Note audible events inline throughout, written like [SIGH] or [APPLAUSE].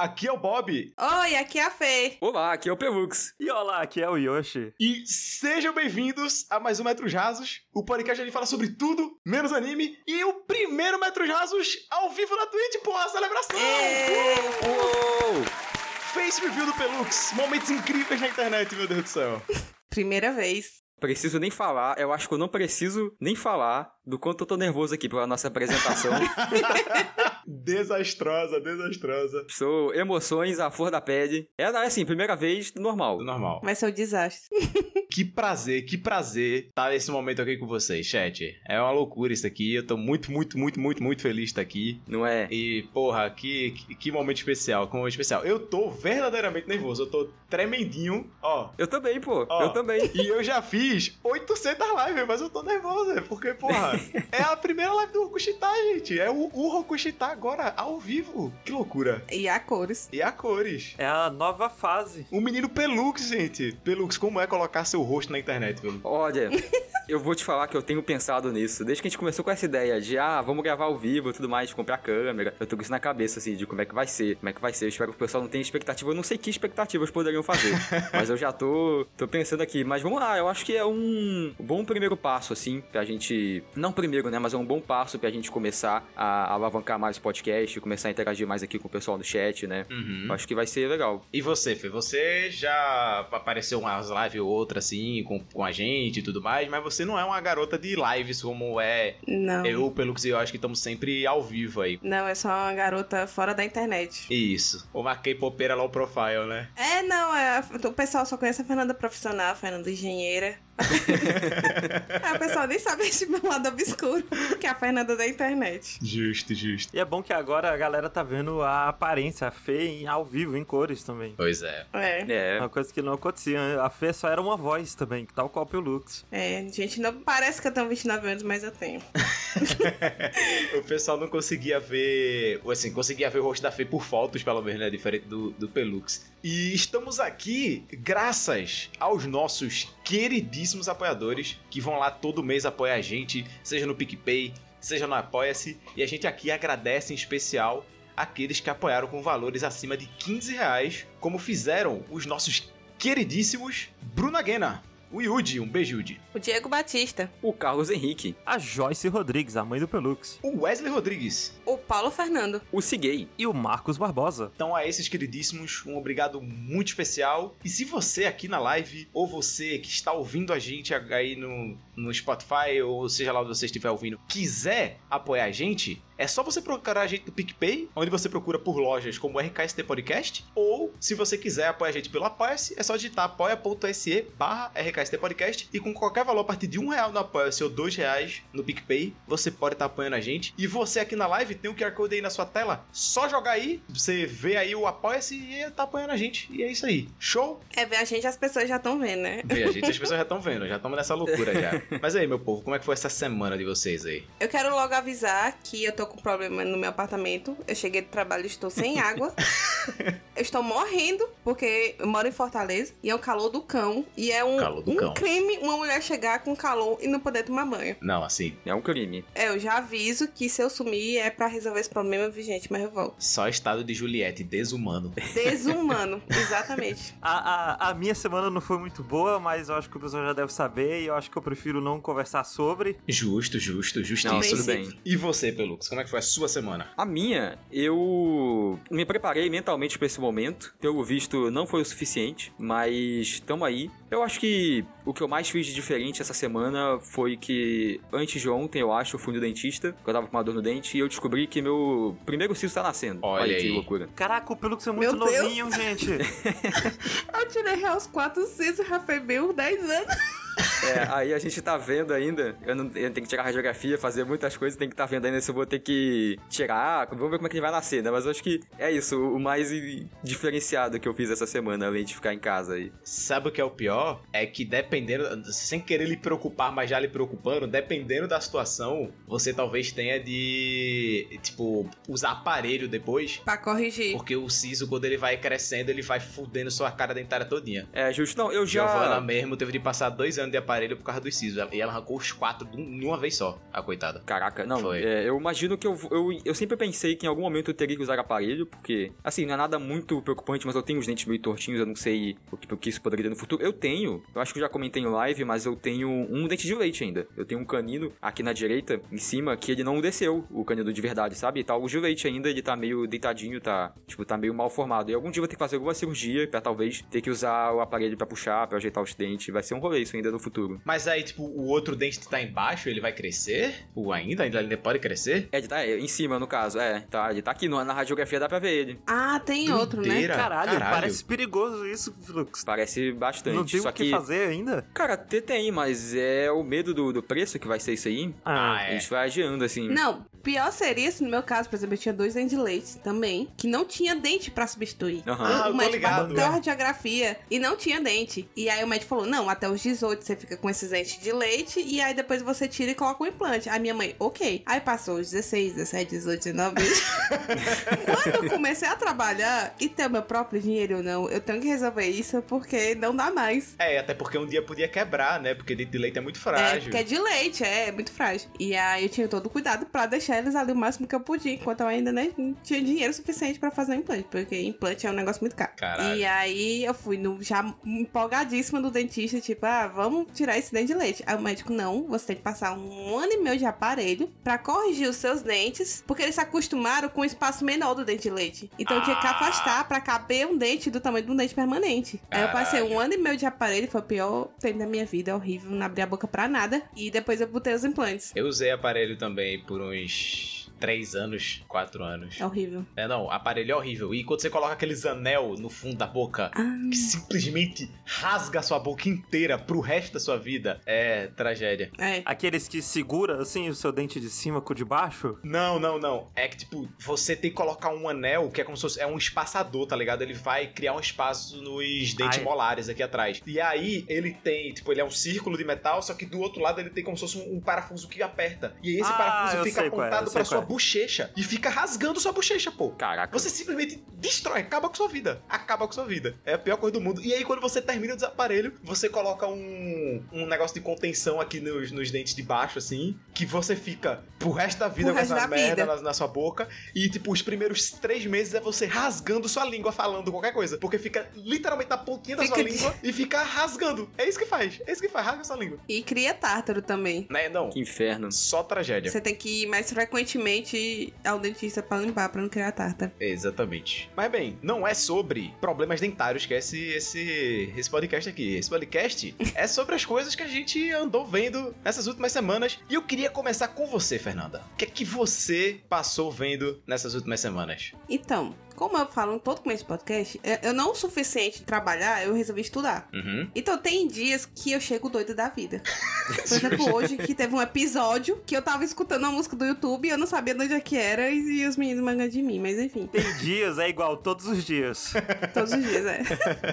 aqui é o Bob. Oi, aqui é a Fê. Olá, aqui é o Pelux. E olá, aqui é o Yoshi. E sejam bem-vindos a mais um Metros Rasos, o podcast onde fala sobre tudo, menos anime, e o primeiro Metros Rasos ao vivo na Twitch, porra, celebração! Uou! Face review do Pelux, momentos incríveis na internet, meu Deus do céu. [LAUGHS] Primeira vez. Preciso nem falar, eu acho que eu não preciso nem falar do quanto eu tô nervoso aqui pela nossa apresentação. [LAUGHS] desastrosa, desastrosa. Sou emoções à flor da pele. É, assim, primeira vez, normal. Normal. Vai ser um desastre. [LAUGHS] Que prazer, que prazer estar nesse momento aqui com vocês, chat. É uma loucura isso aqui. Eu tô muito, muito, muito, muito, muito feliz de estar aqui. Não é? E, porra, que, que, que momento especial, que momento especial. Eu tô verdadeiramente nervoso, eu tô tremendinho, ó. Eu também, pô. Ó. Eu também. E eu já fiz 800 lives, mas eu tô nervoso, é porque, porra, [LAUGHS] é a primeira live do Rokushita, gente. É o, o Rokushita agora, ao vivo. Que loucura. E a cores. E a cores. É a nova fase. O menino Pelux, gente. Pelux, como é colocar seu rosto na internet, velho? Olha, eu vou te falar que eu tenho pensado nisso. Desde que a gente começou com essa ideia de, ah, vamos gravar ao vivo e tudo mais, comprar câmera. Eu tô com isso na cabeça, assim, de como é que vai ser, como é que vai ser. Eu espero que o pessoal não tenha expectativa. Eu não sei que expectativas poderiam fazer. [LAUGHS] mas eu já tô, tô pensando aqui. Mas vamos lá, eu acho que é um bom primeiro passo, assim, pra gente. Não primeiro, né? Mas é um bom passo pra gente começar a alavancar mais o podcast, começar a interagir mais aqui com o pessoal no chat, né? Uhum. Acho que vai ser legal. E você, Fê? Você já apareceu umas lives ou outra, assim, com, com a gente e tudo mais, mas você não é uma garota de lives como é Não. eu, Pelux e eu acho que estamos sempre ao vivo aí. Não, é só uma garota fora da internet. Isso. Uma K-popeira low profile, né? É, não, é, o pessoal só conhece a Fernanda profissional, a Fernanda engenheira. É, [LAUGHS] o pessoal nem sabe esse meu lado obscuro, que é a Fernanda da internet. Justo, justo. E é bom que agora a galera tá vendo a aparência, a Fê em- ao vivo, em cores também. Pois é. É. É. Uma coisa que não acontecia. A Fê só era uma voz também, tal qual o Lux. É, gente, não parece que eu tenho 29 anos, mas eu tenho. [LAUGHS] o pessoal não conseguia ver, ou assim, conseguia ver o rosto da Fê por fotos, pelo menos, né? Diferente do, do Pelux. E estamos aqui graças aos nossos queridíssimos apoiadores que vão lá todo mês apoiar a gente, seja no PicPay, seja no Apoia-se. E a gente aqui agradece em especial aqueles que apoiaram com valores acima de 15 reais, como fizeram os nossos queridíssimos Bruna Guena, o Yudi, um beijo Yudi, O Diego Batista, O Carlos Henrique. A Joyce Rodrigues, a mãe do Pelux. o Wesley Rodrigues, o Paulo Fernando. O Ciguei. E o Marcos Barbosa. Então, a esses queridíssimos, um obrigado muito especial. E se você aqui na live, ou você que está ouvindo a gente aí no, no Spotify, ou seja lá onde você estiver ouvindo, quiser apoiar a gente, é só você procurar a gente no PicPay, onde você procura por lojas como RKST Podcast, ou se você quiser apoiar a gente pelo Apoia-se, é só digitar apoia.se barra RKST Podcast, e com qualquer valor a partir de um real no Apoia-se ou dois reais no PicPay, você pode estar apoiando a gente. E você aqui na live tem o QR Code aí na sua tela, só jogar aí, você vê aí o Apoia-se e tá apoiando a gente. E é isso aí. Show? É, ver a gente, as pessoas já estão vendo, né? Vê a gente, as [LAUGHS] pessoas já estão vendo, já estamos nessa loucura já. Mas aí, meu povo, como é que foi essa semana de vocês aí? Eu quero logo avisar que eu tô com problema no meu apartamento. Eu cheguei do trabalho e estou sem água. [LAUGHS] eu estou morrendo, porque eu moro em Fortaleza e é o calor do cão. E é um, Calor do um cão. crime uma mulher chegar com calor e não poder tomar banho. Não, assim, É um crime. É, eu já aviso que se eu sumir é pra resolver esse problema, viu, gente? Mas eu volto. só estado de Juliette, desumano. Desumano, [LAUGHS] exatamente. A, a, a minha semana não foi muito boa, mas eu acho que o pessoal já deve saber e eu acho que eu prefiro não conversar sobre. Justo, justo, Não, justíssimo. tudo bem. E você, Pelux, como é que foi a sua semana? A minha, eu me preparei mentalmente pra esse momento. Pelo visto, não foi o suficiente, mas tamo aí. Eu acho que o que eu mais fiz de diferente essa semana foi que antes de ontem, eu acho, eu fui no dentista, porque eu tava com uma dor no dente, e eu descobri que meu primeiro siso tá nascendo. Olha que aí. loucura. Caraca, o Pelux é muito Meu Deus. novinho, gente. [LAUGHS] Eu tirei reais 4 cisos, já foi bem 10 anos. É, aí a gente tá vendo ainda. Eu, não, eu tenho que tirar radiografia, fazer muitas coisas, tem que tá vendo ainda se eu vou ter que tirar. Vamos ver como é que ele vai nascer, né? Mas eu acho que é isso, o mais diferenciado que eu fiz essa semana, além de ficar em casa aí. Sabe o que é o pior? É que dependendo, sem querer lhe preocupar, mas já lhe preocupando, dependendo da situação, você talvez tenha de, tipo, usar aparelho depois. Pra corrigir. Porque o siso, quando ele vai crescendo, ele vai fudendo sua cara dentária todinha. É, justo. Não, eu já. Giovanna mesmo teve de passar dois anos de aparelho por causa dos sisos. E ela arrancou os quatro de um- uma vez só, a coitada. Caraca, não, é, eu imagino que eu, eu. Eu sempre pensei que em algum momento eu teria que usar aparelho, porque, assim, não é nada muito preocupante, mas eu tenho os dentes meio tortinhos, eu não sei o que, o que isso poderia ter no futuro. Eu tenho, eu acho que eu já comentei em live, mas eu tenho um dente de leite ainda. Eu tenho um canino aqui na direita, em cima, que ele não desceu, o canino de verdade, sabe? E tá o de leite ainda, ele tá meio deitadinho, tá, tipo, tá meio mal formado. E algum dia eu vou ter que fazer alguma cirurgia pra talvez ter que usar o aparelho pra puxar, pra ajeitar os dentes. Vai ser um rolê isso ainda no futuro. Mas aí, tipo, o outro dente que tá embaixo, ele vai crescer? Ou ainda? Ainda ele pode crescer? É, ele tá é, em cima, no caso, é. Tá, ele tá aqui no- na radiografia, dá pra ver ele. Ah, tem outro, né? Doideira. Caralho, Caralho. parece perigoso isso, Flux. Parece bastante. Não tem o que que, fazer ainda? Cara, até tem, mas é o medo do, do preço que vai ser isso aí. Ah, A é. gente vai adiando, assim. Não, pior seria se no meu caso, por exemplo, eu tinha dois dentes de leite também, que não tinha dente pra substituir. Aham. Ah, o médico ligado, bateu é. a radiografia e não tinha dente. E aí o médico falou: não, até os 18 você fica com esses dentes de leite e aí depois você tira e coloca um implante. Aí minha mãe, ok. Aí passou os 16, 17, 18, 19. Quando eu comecei a trabalhar e ter o meu próprio dinheiro ou não, eu tenho que resolver isso porque não dá mais. É, até porque um dia podia quebrar, né? Porque dente de leite é muito É, frágil. porque é de leite, é, é muito frágil. E aí eu tinha todo o cuidado pra deixar eles ali o máximo que eu podia, enquanto eu ainda né, não tinha dinheiro suficiente pra fazer um implante, porque implante é um negócio muito caro. Caralho. E aí eu fui no, já empolgadíssima do dentista, tipo, ah, vamos tirar esse dente de leite. Aí o médico, não, você tem que passar um ano e meio de aparelho pra corrigir os seus dentes, porque eles se acostumaram com o espaço menor do dente de leite. Então eu tinha que Ah. afastar pra caber um dente do tamanho de um dente permanente. Aí eu passei Caralho. um ano e meio de aparelho, foi o pior tempo da minha vida, horrível, não abri a boca pra nada. E depois eu botei os implantes. Eu usei aparelho também por uns Shh. 3 anos, 4 anos. É horrível. É, não, aparelho é horrível. E quando você coloca aqueles anel no fundo da boca, Ah. que simplesmente rasga a sua boca inteira pro resto da sua vida, é tragédia. É. Aqueles que segura, assim, o seu dente de cima com o de baixo? Não, não, não. É que, tipo, você tem que colocar um anel que é como se fosse. É um espaçador, tá ligado? Ele vai criar um espaço nos dentes Ai. molares aqui atrás. E aí ele tem, tipo, ele é um círculo de metal, só que do outro lado ele tem como se fosse um, um parafuso que aperta. E aí esse Ah, parafuso fica é, apontado sei pra sua é. Bochecha. E fica rasgando sua bochecha, pô. Caraca. Você simplesmente destrói, acaba com sua vida. Acaba com sua vida. É a pior coisa do mundo. E aí, quando você termina o desaparelho, você coloca um, um negócio de contenção aqui nos, nos dentes de baixo, assim, que você fica pro resto da vida Pro com essa da merda na, na sua boca. E, tipo, os primeiros três meses é você rasgando sua língua falando qualquer coisa. Porque fica literalmente na pontinha da sua Fica- língua e fica rasgando. É isso que faz. É isso que faz. Rasga sua língua. E cria tártaro também. Né? Não. Que inferno. Só tragédia. Você tem que ir mais frequentemente ao dentista pra limpar, pra não criar tártaro. Exatamente. Mas bem, não é sobre problemas dentários que é esse, esse, esse podcast aqui. Esse podcast é sobre as coisas que a gente andou vendo nessas últimas semanas. E eu queria começar com você, Fernanda. O que é que você passou vendo nessas últimas semanas? Então, como eu falo em todo começo de podcast, eu- não o suficiente trabalhar, eu resolvi estudar. Uhum. Então tem dias que eu chego doida da vida. [LAUGHS] Por exemplo, hoje que teve um episódio que eu tava escutando uma música do YouTube e eu não sabia de onde é que era e, e os meninos mangando de mim, mas enfim. Tem dias, é igual, todos os dias. [LAUGHS] Todos os dias, é.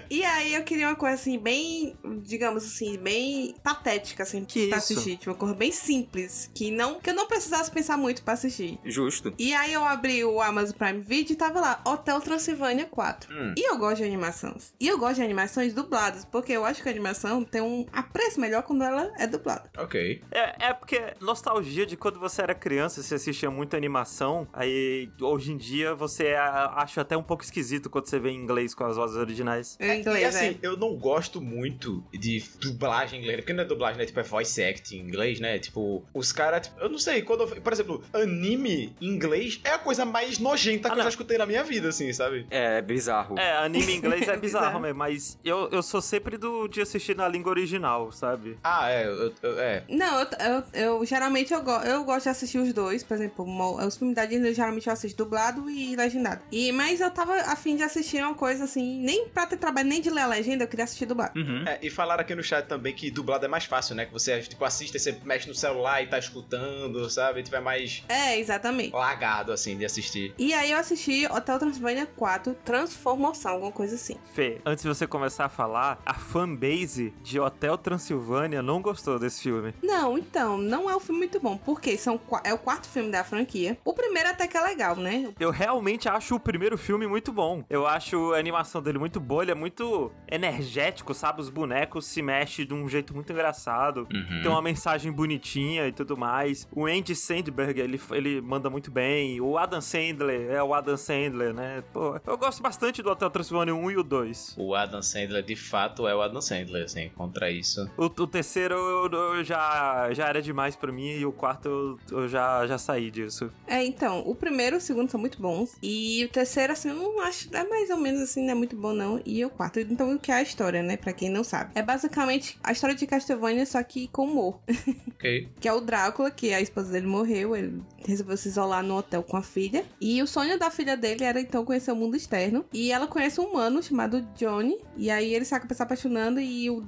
e aí eu queria uma coisa assim, bem, digamos assim, bem patética, assim, Que pra isso? assistir. Tipo, uma coisa bem simples. Que, não, que eu não precisasse pensar muito pra assistir. Justo. E aí eu abri o Amazon Prime Video e tava lá, Hotel Transilvânia 4. Hum. E eu gosto de animações. E eu gosto de animações dubladas, porque eu acho que a animação tem um apreço melhor quando ela é dublada. Ok. É, é porque nostalgia de quando você era criança, você assistia muita animação, aí hoje em dia você a- acha até um pouco esquisito quando você vê em inglês com as vozes originais. Em e inglês, assim, é. eu não gosto muito de dublagem em inglês, porque não é dublagem, né? Tipo, é voice acting em inglês, né? Tipo, os caras, tipo, eu não sei, quando eu, por exemplo, anime em inglês é a coisa mais nojenta Ah, que eu já escutei na minha vida, assim, sabe? É bizarro. É, anime em inglês é [LAUGHS] bizarro mesmo, mas eu, eu sou sempre do de assistir na língua original, sabe? Ah, é, eu, eu- é. Não, eu, eu, eu- geralmente eu, go- eu gosto de assistir os dois, por exemplo, os filmes da Disney eu geralmente eu assisto dublado e legendado. E, mas eu tava afim de assistir uma coisa assim, nem pra ter trabalho, nem de ler a legenda, eu queria assistir dublado. Uhum. É, e falaram aqui no chat também que dublado é mais fácil, né? Que você, tipo, assiste, você mexe no celular e tá escutando, sabe? Tipo, é mais É, exatamente. lagado, assim, de assistir. E aí eu assisti Hotel Transylvania 4 Transformação, alguma coisa assim. Fê, antes de você começar a falar, a fanbase de Hotel Transilvânia não gostou desse filme. Não, então, não é um filme muito bom, porque são, é o quarto filme da franquia. O primeiro até que é legal, né? Eu realmente acho o primeiro filme muito bom. Eu acho a animação dele muito boa, ele é muito energético, sabe? Os bonecos se mexem de um jeito muito engraçado. Uhum. Tem uma mensagem bonitinha e tudo mais. O Andy Sandberg, ele, ele manda muito bem. O Adam Sandler é o Adam Sandler, né? Pô, eu gosto bastante do Hotel Transilvânia 1 e o 2. O Adam Sandler, de fato, é o Adam Sandler, assim, contra isso. O, o terceiro eu, eu já, já era demais pra mim e o quarto eu, eu já, já saí disso. É, então, o primeiro e o segundo são muito bons. E o terceiro, assim, eu não acho. É mais ou menos assim, não é muito bom, não. E o quarto. Então, o que é a história, né? Pra quem não sabe. É basicamente a história de Castlevania, só que com humor. [LAUGHS] Ok. que é o Drácula, que a esposa dele morreu. Ele resolveu se isolar no hotel com a filha. E o sonho da filha dele era então conhecer o mundo externo. E ela conhece um humano chamado Johnny. E aí ele se apaixonando. E o,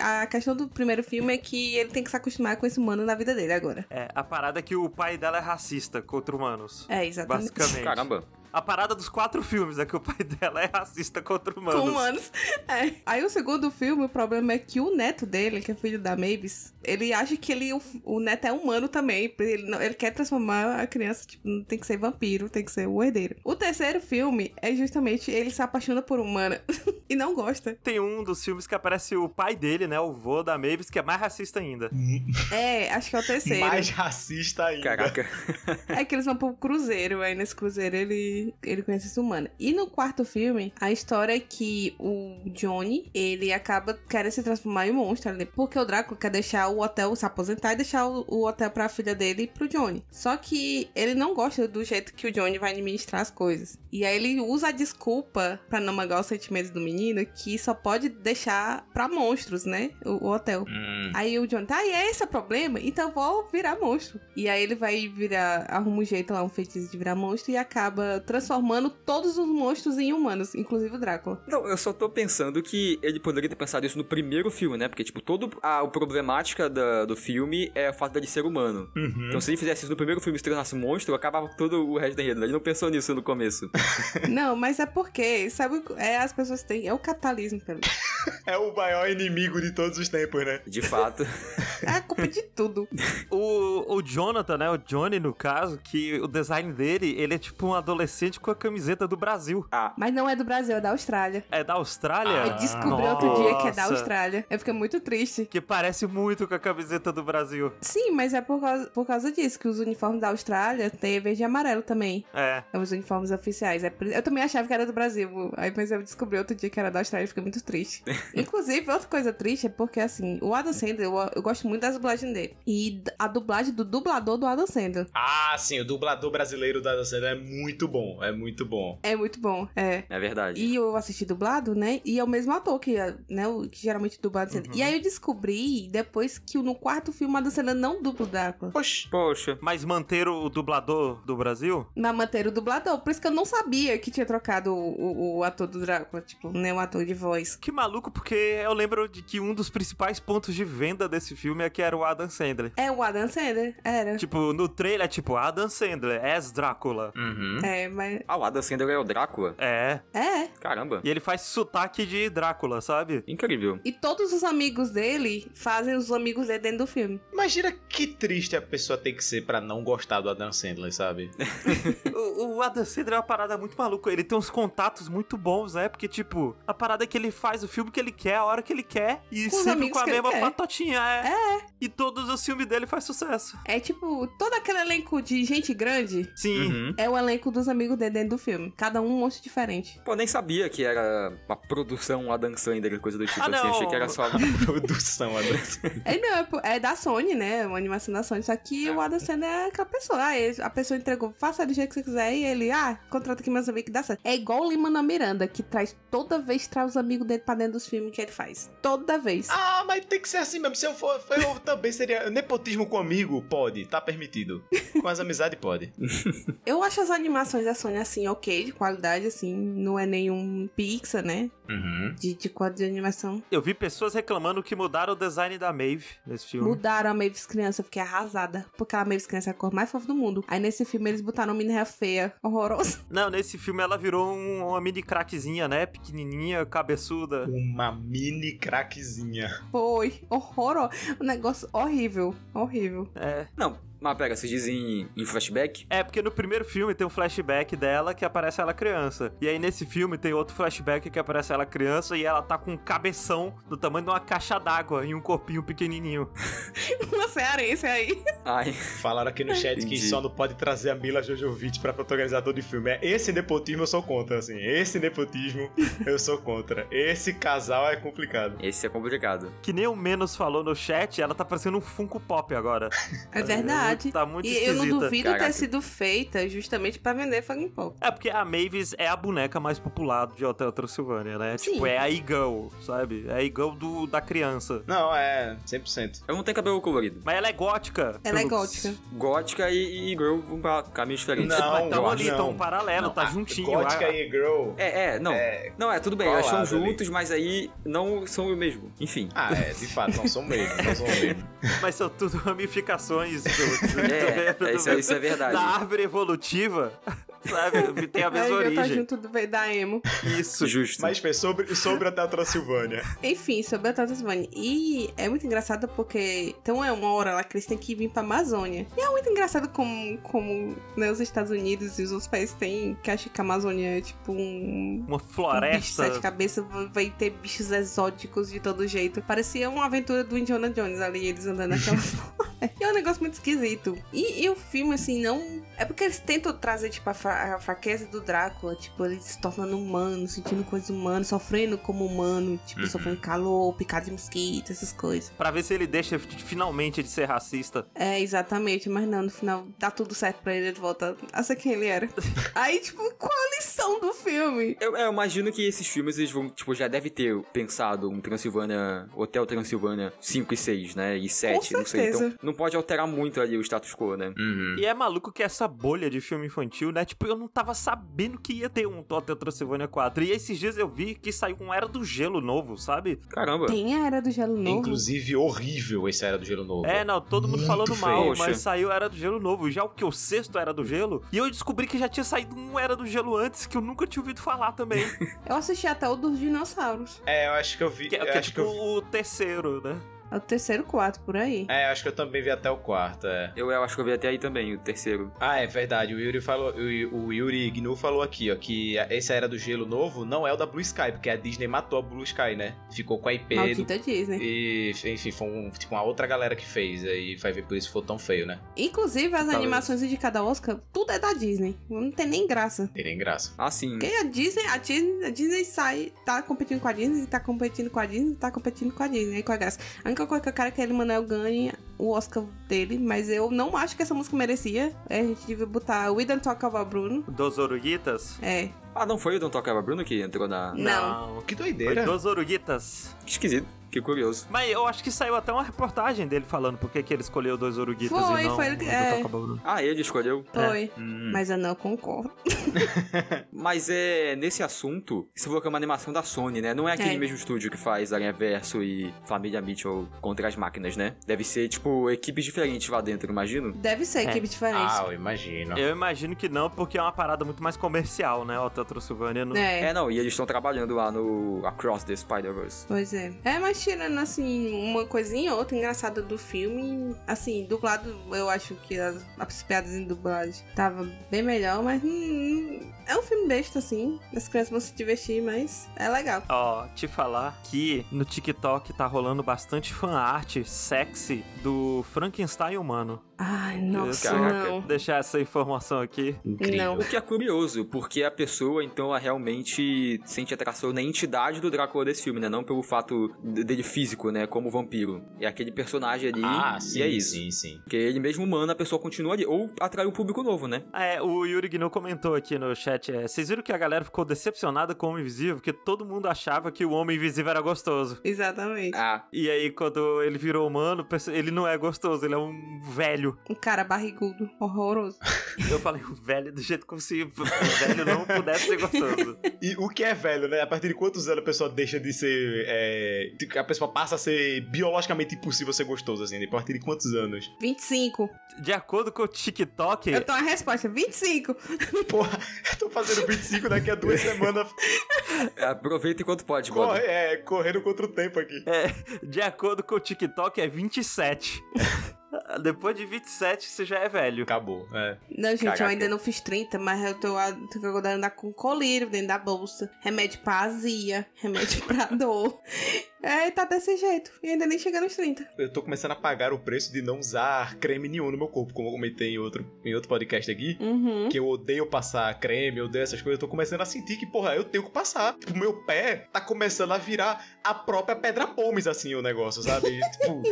a questão do primeiro filme é que ele tem que se acostumar com esse humano na vida dele agora. É, a parada é que o pai dela é racista contra humanos. É, exatamente. Basicamente. Caramba. A parada dos quatro filmes é que o pai [LAUGHS] dela é racista contra humanos. Com humanos. É. Aí o segundo filme, o problema é que o neto dele, que é filho da Mavis, ele acha que ele, o, o neto é humano também. Ele, ele quer transformar a criança, tipo, não tem que ser vampiro, tem que ser o herdeiro. O terceiro filme é justamente ele se apaixona por humana [LAUGHS] e não gosta. Tem um dos filmes que aparece o pai dele, né? O vô da Mavis, que é mais racista ainda. É, acho que é o terceiro. Mais racista ainda. Caraca. É que eles vão pro cruzeiro, aí nesse cruzeiro ele, ele conhece essa humana. E no quarto filme, a história é que o Johnny, ele acaba querendo se transformar em um monstro, né? porque o Drácula quer deixar o hotel, se aposentar e deixar o, o hotel pra filha dele e pro Johnny. Só que ele não gosta do jeito que o Johnny vai administrar as coisas. E aí ele usa a desculpa pra não magoar os sentimentos do menino, que só pode deixar pra monstros, né? O, o hotel. Hum. Aí o John, tá, e é esse o problema? Então eu vou virar monstro. E aí ele vai virar, arruma um jeito lá, um feitiço de virar monstro e acaba transformando todos os monstros em humanos, inclusive o Drácula. Não, eu só tô pensando que ele poderia ter pensado isso no primeiro filme, né? Porque, tipo, todo a, problemática da- do filme é o fato dele ser humano. Uhum. Então, se ele fizesse isso no primeiro filme e se tornasse um monstro, acabava todo o resto da né? Ele não pensou nisso no começo. [LAUGHS] Não, mas é porque, sabe, é, as pessoas têm, é o capitalismo, pelo [LAUGHS] É o maior inimigo de todos os tempos, né? De fato. É a culpa de tudo. O, o Jonathan, né? O Johnny, no caso, que o design dele, ele é tipo um adolescente com a camiseta do Brasil. Ah, Mas não é do Brasil, é da Austrália. É da Austrália? Eu descobri outro dia que é da Nossa. Austrália. Eu fiquei muito triste. Que parece muito com a camiseta do Brasil. Sim, mas é por causa, por causa disso, que os uniformes da Austrália têm verde e amarelo também. É. É os uniformes oficiais. É Eu também achava que era do Brasil. Aí, mas eu descobri outro dia que era da Austrália e fiquei muito triste. Inclusive, outra coisa triste é porque, assim, o Adam Sandler, eu, eu gosto muito da dublagem dele. E a dublagem do dublador do Adam Sandler. Ah, sim, o dublador brasileiro da Adam Sandler é muito bom, é muito bom. É muito bom, é. é verdade. E eu assisti dublado, né? E é o mesmo ator que, né, o que geralmente dubla o Adam Sandler. Uhum. E aí eu descobri, depois, que no quarto filme o Adam Sandler não dubla o Drácula. Poxa, Poxa. Mas manter o dublador do Brasil? Mas manter o dublador. Por isso que eu não sabia que tinha trocado o, o- o ator do Drácula. Tipo, né, o ator de voz. Que maluco, porque eu lembro de que um dos principais pontos de venda desse filme é que era o Adam Sandler. É o Adam Sandler, era. Tipo, no trailer é tipo Adam Sandler, as Drácula. uhum. É, mas. Ah, o Adam Sandler é o Drácula? É. É. Caramba. E ele faz sotaque de Drácula, sabe? Incrível. E todos os amigos dele fazem os amigos dele dentro do filme. Imagina que triste a pessoa tem que ser pra não gostar do Adam Sandler, sabe? [LAUGHS] O, o Adam Sandler é uma parada muito maluca. Ele tem uns contatos muito bons, né? Porque, tipo, a parada é que ele faz o filme que ele quer, a hora que ele quer. E Com sempre com a mesma patotinha, é. E todos os filmes dele faz sucesso. É tipo, todo aquele elenco de gente grande Sim. Uhum. é o elenco dos amigos dele dentro do filme. Cada um um monstro diferente. Pô, nem sabia que era uma produção Adam Sandler, coisa do tipo Ah, assim. não. Achei que era só. [LAUGHS] Produção, Adam Sandler. É, não, é, é da Sony, né? Uma animação da Sony. Só que o Adam Sandler é aquela pessoa. Ah, ele- a pessoa entregou, faça do jeito que você quiser. E ele, ah, contrata aqui meus amigos que dá certo. É igual o Lima na Miranda, que traz toda vez traz os amigos dele pra dentro dos filmes que ele faz. Toda vez. Ah, mas tem que ser assim mesmo. Se eu for, eu também seria. Nepotismo com amigo? Pode, tá permitido. Com as amizades, pode. [LAUGHS] Eu acho as animações da Sony, assim, ok, de qualidade, assim. Não é nenhum Pixar, né? Uhum. De, de quadro de animação. Eu vi pessoas reclamando que mudaram o design da Maeve nesse filme. Mudaram a Mavis criança, eu fiquei arrasada. Porque a Mavis criança é a cor mais fofa do mundo. Aí nesse filme eles botaram uma menina feia, horrorosa. Não, nesse filme ela virou um- uma mini craquezinha, né? Pequenininha, cabeçuda. Uma mini craquezinha. Foi, horrorosa. Um negócio horrível, horrível. É. Não, mas pega, vocês dizem em flashback? É, porque no primeiro filme tem um flashback dela que aparece ela criança. E aí nesse filme tem outro flashback que aparece ela criança e ela tá com um cabeção do tamanho de uma caixa d'água e um corpinho pequenininho. [LAUGHS] Uma cearense aí. Ai, Falaram aqui no chat que Entendi. só não pode trazer a Mila Jojovic pra protagonizador de filme. É esse nepotismo eu sou contra, assim. Esse nepotismo eu sou contra. Esse casal é complicado. esse é complicado. Que nem o Menos falou no chat, ela tá parecendo um Funko Pop agora. É verdade. Tá muito E eu não duvido Caraca. ter sido feita justamente pra vender Funko Pop. É porque a Mavis é a boneca mais popular de Hotel Transilvânia, né? Sim. Tipo, é a e-girl, sabe? É a e-girl do, da criança. Não, é 100%. Eu não tenho cabelo colorido. Mas ela é gótica. Ela é gótica. Gótica e, e girl vão pra caminhos diferentes. Não, Mas tá ali, tá um paralelo, Não, tá a juntinho. Gótica a- e Girl. É, é, não. É. Não, é tudo bem, elas estão Colado ali. juntos, mas aí não são o mesmo. Enfim. Ah, é, de fato, não são mesmo, não são mesmo. [LAUGHS] Mas são tudo ramificações do, É, [LAUGHS] é, isso, é- isso é verdade. da árvore evolutiva, sabe? Tem a [LAUGHS] mesma tá origem. junto do da emo. Isso. Justo. Mas Fê, sobre, sobre a Transilvânia. Enfim, sobre a Tasmania. E é muito engraçado porque. Então é uma hora lá que eles têm que vir pra Amazônia. E é muito engraçado como, como né, os Estados Unidos e os outros países têm. Que acham que a Amazônia é tipo um. Uma Um bicho de floresta. sete cabeças, vai ter bichos exóticos de todo jeito. Parecia uma aventura do Indiana Jones ali, eles andando naquela [LAUGHS] floresta. E é um negócio muito esquisito. E, e o filme, assim, não. É porque eles tentam trazer, tipo, a, fra- a fraqueza do Drácula, tipo, ele se tornando humano, sentindo coisas humanas, sofrendo como humano, tipo, Uhum. sofrendo calor, picado de mosquito, essas coisas. Pra ver se ele deixa finalmente de ser racista. É, exatamente, mas não, no final dá tudo certo pra ele, ele volta a ser quem ele era. [LAUGHS] Aí, tipo, qual a lição do filme? Eu, eu imagino que esses filmes eles vão, tipo, já deve ter pensado um Transilvânia, Hotel Transilvânia 5 e 6, né? E 7, não sei. Então certeza. não pode alterar muito ali o status quo, né? Uhum. E é maluco que essa bolha de filme infantil, né? Tipo, eu não tava sabendo que ia ter um Hotel Transilvânia 4. E esses dias eu vi que saiu um Era do Gelo novo, sabe? Caramba. Tem a Era do Gelo Novo. Inclusive, horrível esse Era do Gelo Novo. É, não, todo mundo Muito falando mal, feio. mas saiu Era do Gelo novo. Já o que? O sexto Era do Gelo. E eu descobri que já tinha saído um Era do Gelo antes, que eu nunca tinha ouvido falar também. [LAUGHS] Eu assisti até o dos dinossauros. É, eu acho que eu vi. que é, eu que é acho tipo que eu, o terceiro, né? É o terceiro, quarto, por aí. é, eu acho que eu também vi até o quarto, é. Eu, eu acho que eu vi até aí também, o terceiro. Ah, é verdade. O Yuri falou, o, o Yuri Gnu falou aqui, ó, que esse Era do Gelo novo não é o da Blue Sky, porque a Disney matou a Blue Sky, né? Ficou com a IP do- Maldita Disney. e, enfim, foi um, tipo, uma outra galera que fez. Aí vai ver por isso que ficou tão feio, né? Inclusive, as Talvez. animações indicadas ao Oscar, tudo é da Disney. Não tem nem graça. Tem nem graça. Ah, sim. Porque a Disney, a Disney, a Disney sai, tá competindo com a Disney, tá competindo com a Disney, tá competindo com a Disney. Aí qual é a graça? A única coisa que eu quero é que ele Manuel ganhe o Oscar dele, mas eu não acho que essa música merecia. É, a gente devia botar We Don't Talk About Bruno. Dos Oruguitas. É. Ah, não foi o Don't Talk About Bruno que entrou na... Não. Que Foi doideira. Dos Oruguitas. Que esquisito. Que curioso. Mas eu acho que saiu até uma reportagem dele falando por que que ele escolheu Dois Oruguitas Foi, e não foi, o do é. Ah, ele escolheu. Foi. Hum. Mas eu não concordo. [LAUGHS] [LAUGHS] Mas é nesse assunto, você falou que é uma animação da Sony, né? Não é aquele É. mesmo estúdio que faz Aranha Verso e Família Mitchell contra as máquinas, né? Deve ser, tipo, equipes diferentes lá dentro, imagino. Deve ser É. equipe diferente. Ah, eu imagino. Eu imagino que não, porque é uma parada muito mais comercial, né? O Hotel Transilvânia. Não... é. É, não, e eles estão trabalhando lá no Across the Spider-Verse. Pois é. É, mas tirando, assim, uma coisinha ou outra engraçada do filme, assim, dublado, eu acho que as, as piadas em dublagem tava bem melhor, mas hum, é um filme besta, assim. As crianças vão se divertir, mas é legal. Ó, te falar que no TikTok tá rolando bastante fanart sexy do Frankenstein humano. Ai, nossa, Caraca. não. Deixar essa informação aqui. Incrível. Não. O que é curioso, porque a pessoa, então, ela realmente sente atração na entidade do Drácula desse filme, né? Não pelo fato de- dele físico, né? Como vampiro. É aquele personagem ali. Ah, sim, e é isso. sim, sim. Porque ele mesmo humano, a pessoa continua ali. Ou atrai um público novo, né? É, o Yuri Gnu comentou aqui no chat, é, vocês viram que a galera ficou decepcionada com o Homem Invisível, porque todo mundo achava que o Homem Invisível era gostoso. Exatamente. Ah, E aí, quando ele virou humano, ele não é gostoso, ele é um velho. Um cara barrigudo, horroroso. [LAUGHS] Eu falei, o velho do jeito como se o velho não pudesse ser gostoso. [LAUGHS] E o que é velho, né? A partir de quantos anos a pessoa deixa de ser. é, A pessoa passa a ser biologicamente impossível ser gostoso, assim? A partir de quantos anos? 25. De acordo com o TikTok, Eu [LAUGHS] tô a resposta, 25. Porra, eu tô fazendo 25 daqui a duas semanas. aproveita enquanto pode, Bob. Corre, é, correndo contra o tempo aqui. de acordo com o TikTok, é 27. [LAUGHS] Depois de 27, você já é velho. Acabou, é. Não, gente, Caraca. eu ainda não fiz 30, mas eu tô, a- tô agora andar com colírio dentro da bolsa. Remédio pra azia, remédio pra [LAUGHS] dor. É, tá desse jeito. E ainda nem chega nos 30. Eu tô começando a pagar o preço de não usar creme nenhum no meu corpo, como eu comentei em outro, em outro podcast aqui. Uhum. Que eu odeio passar creme, eu odeio essas coisas. Eu tô começando a sentir que, porra, eu tenho que passar. Tipo, meu pé tá começando a virar a própria pedra pomes, assim, o negócio, sabe? [LAUGHS] tipo,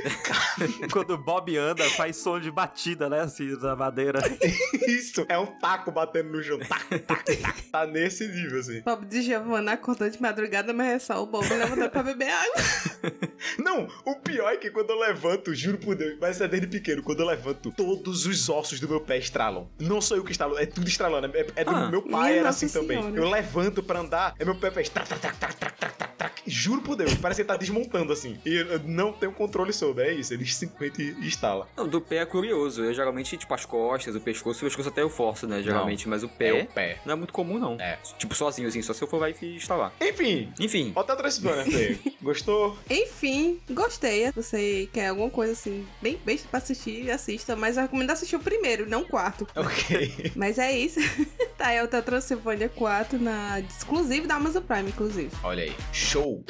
[LAUGHS] Quando o Bob anda, faz som de batida, né? Assim, da madeira. [LAUGHS] isso. É um taco batendo no chão. Tac, tac, tac. Tá nesse nível, assim. Pobre de Giovanna acordou de madrugada, mas é só o bobo levantando pra beber água. [LAUGHS] Não, o pior é que quando eu levanto, juro por Deus, mas é desde pequeno, quando eu levanto, todos os ossos do meu pé estralam. Não sou eu que estralo, é tudo estralando. É, é do Ah, meu pai, era assim também. Senhora. Eu levanto pra andar, é meu pé faz trac, trac, trac, trac, trac, trac, trac, trac. Juro por Deus, parece que ele tá desmontando assim. E eu não tenho controle sobre, é isso. Ele simplesmente instala. Não, do pé é curioso. Eu geralmente, tipo, as costas, o pescoço, o pescoço até eu forço, né? Geralmente, mas o É pé o pé. não é muito comum, não. É. Tipo, sozinho, assim, só se eu for lá e instalar. Enfim, Enfim, Hotel Transilvânia, [LAUGHS] Fê. Gostou? Enfim, gostei. Você quer alguma coisa assim, bem besta pra assistir, assista. Mas eu recomendo assistir o primeiro, não o quarto. Ok. [LAUGHS] Mas é isso. [LAUGHS] tá aí Hotel Transilvânia 4, na exclusivo da Amazon Prime, inclusive. Olha aí. Show.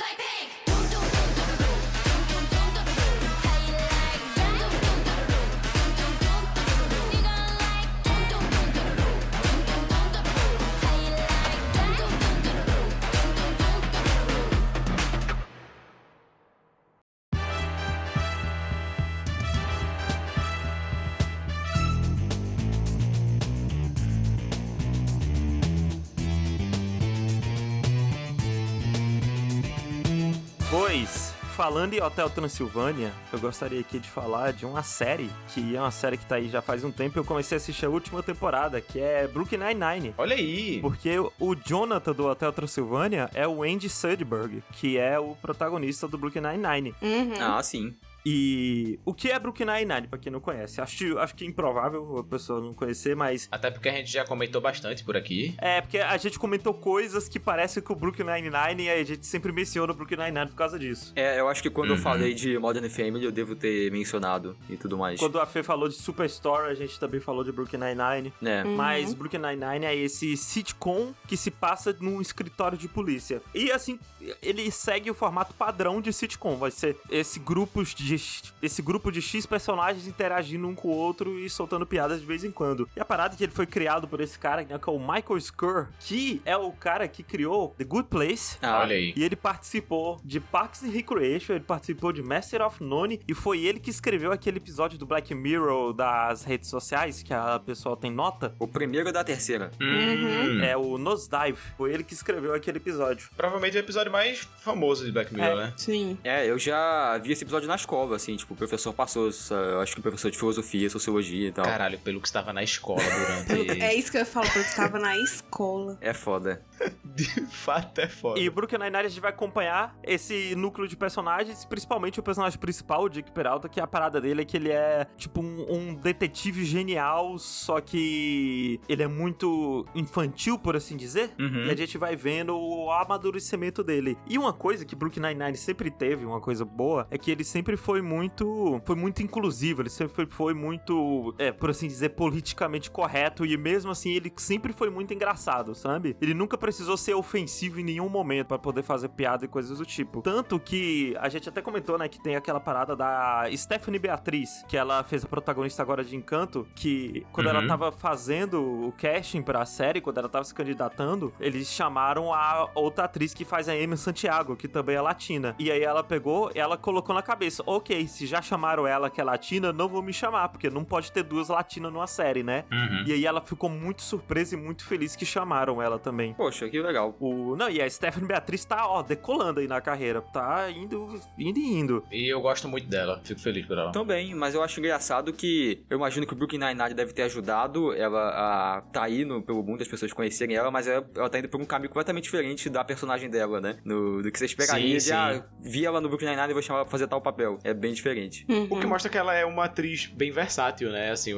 Pois, falando em Hotel Transilvânia, eu gostaria aqui de falar de uma série, que é uma série que tá aí já faz um tempo, e eu comecei a assistir a última temporada, que é Brooklyn Nine-Nine. Olha aí. Porque o Jonathan do Hotel Transilvânia é o Andy Sudberg, que é o protagonista do Brooklyn Nine-Nine. Uhum. ah, sim. E o que é Brooklyn Nine-Nine, pra quem não conhece? Acho, que- acho que é improvável a pessoa não conhecer, mas Até porque a gente já comentou bastante por aqui. é porque a gente comentou coisas que parecem com o Brooklyn Nine-Nine e a gente sempre menciona o Brooklyn Nine-Nine por causa disso. É, eu acho que quando Uhum. eu falei de Modern Family, eu devo ter mencionado e tudo mais. Quando a Fê falou de Superstore, a gente também falou de Brooklyn Nine-Nine. Né? Uhum. Mas Brooklyn Nine-Nine é esse sitcom que se passa num escritório de polícia. E assim, ele segue o formato padrão de sitcom. Vai ser esse grupo de, esse grupo de X personagens interagindo um com o outro e soltando piadas de vez em quando. E a parada é que ele foi criado por esse cara, né, que é o Michael Schur, que é o cara que criou The Good Place. Ah, Olha aí. E ele participou de Parks and Recreation, ele participou de Master of None, e foi ele que escreveu aquele episódio do Black Mirror das redes sociais, que a pessoa tem nota. O primeiro da terceira. Hum. É o Nosedive. Foi ele que escreveu aquele episódio. Provavelmente é o episódio mais famoso de Black Mirror, É. né? Sim. É, eu já vi esse episódio na escola, assim, tipo, o professor passou, eu acho que o professor de filosofia, sociologia e tal. Caralho, pelo que estava na escola Pelo- durante. É isso que eu falo, porque eu estava na escola. É foda. [LAUGHS] De fato é foda. E Brooklyn Nine-Nine a gente vai acompanhar esse núcleo de personagens, principalmente o personagem principal, o Dick Peralta, que a parada dele é que ele é tipo um, um detetive genial, só que ele é muito infantil, por assim dizer. Uhum. E a gente vai vendo o amadurecimento dele. E uma coisa que Brooklyn Nine-Nine sempre teve, uma coisa boa, é que ele sempre foi foi muito. Foi muito inclusivo, ele sempre foi, foi muito, é, por assim dizer, politicamente correto. E mesmo assim, ele sempre foi muito engraçado, sabe? Ele nunca precisou ser ofensivo em nenhum momento para poder fazer piada e coisas do tipo. Tanto que a gente até comentou, né, que tem aquela parada da Stephanie Beatriz, que ela fez a protagonista agora de Encanto, que quando Uhum. ela tava fazendo o casting pra série, quando ela tava se candidatando, eles chamaram a outra atriz que faz a Amy Santiago, que também é latina. E aí ela pegou, ela colocou na cabeça, ok, se já chamaram ela que é latina, não vou me chamar, porque não pode ter duas latinas numa série, né? Uhum. E aí ela ficou muito surpresa e muito feliz que chamaram ela também. Poxa, que legal. O... Não, e a Stephanie Beatriz tá, ó, decolando aí na carreira. Tá indo, indo e indo. E eu gosto muito dela, fico feliz por ela. Também, mas eu acho engraçado que eu imagino que o Brooklyn Nine-Nine deve ter ajudado ela a tá indo pelo mundo, as pessoas conhecerem ela, mas ela, ela tá indo por um caminho completamente diferente da personagem dela, né? No, do que você esperaria Sim, de, sim. ah, vi ela no Brooklyn Nine-Nine e vou chamar ela pra fazer tal papel. É bem diferente. Uhum. O que mostra que ela é uma atriz bem versátil, né? Assim,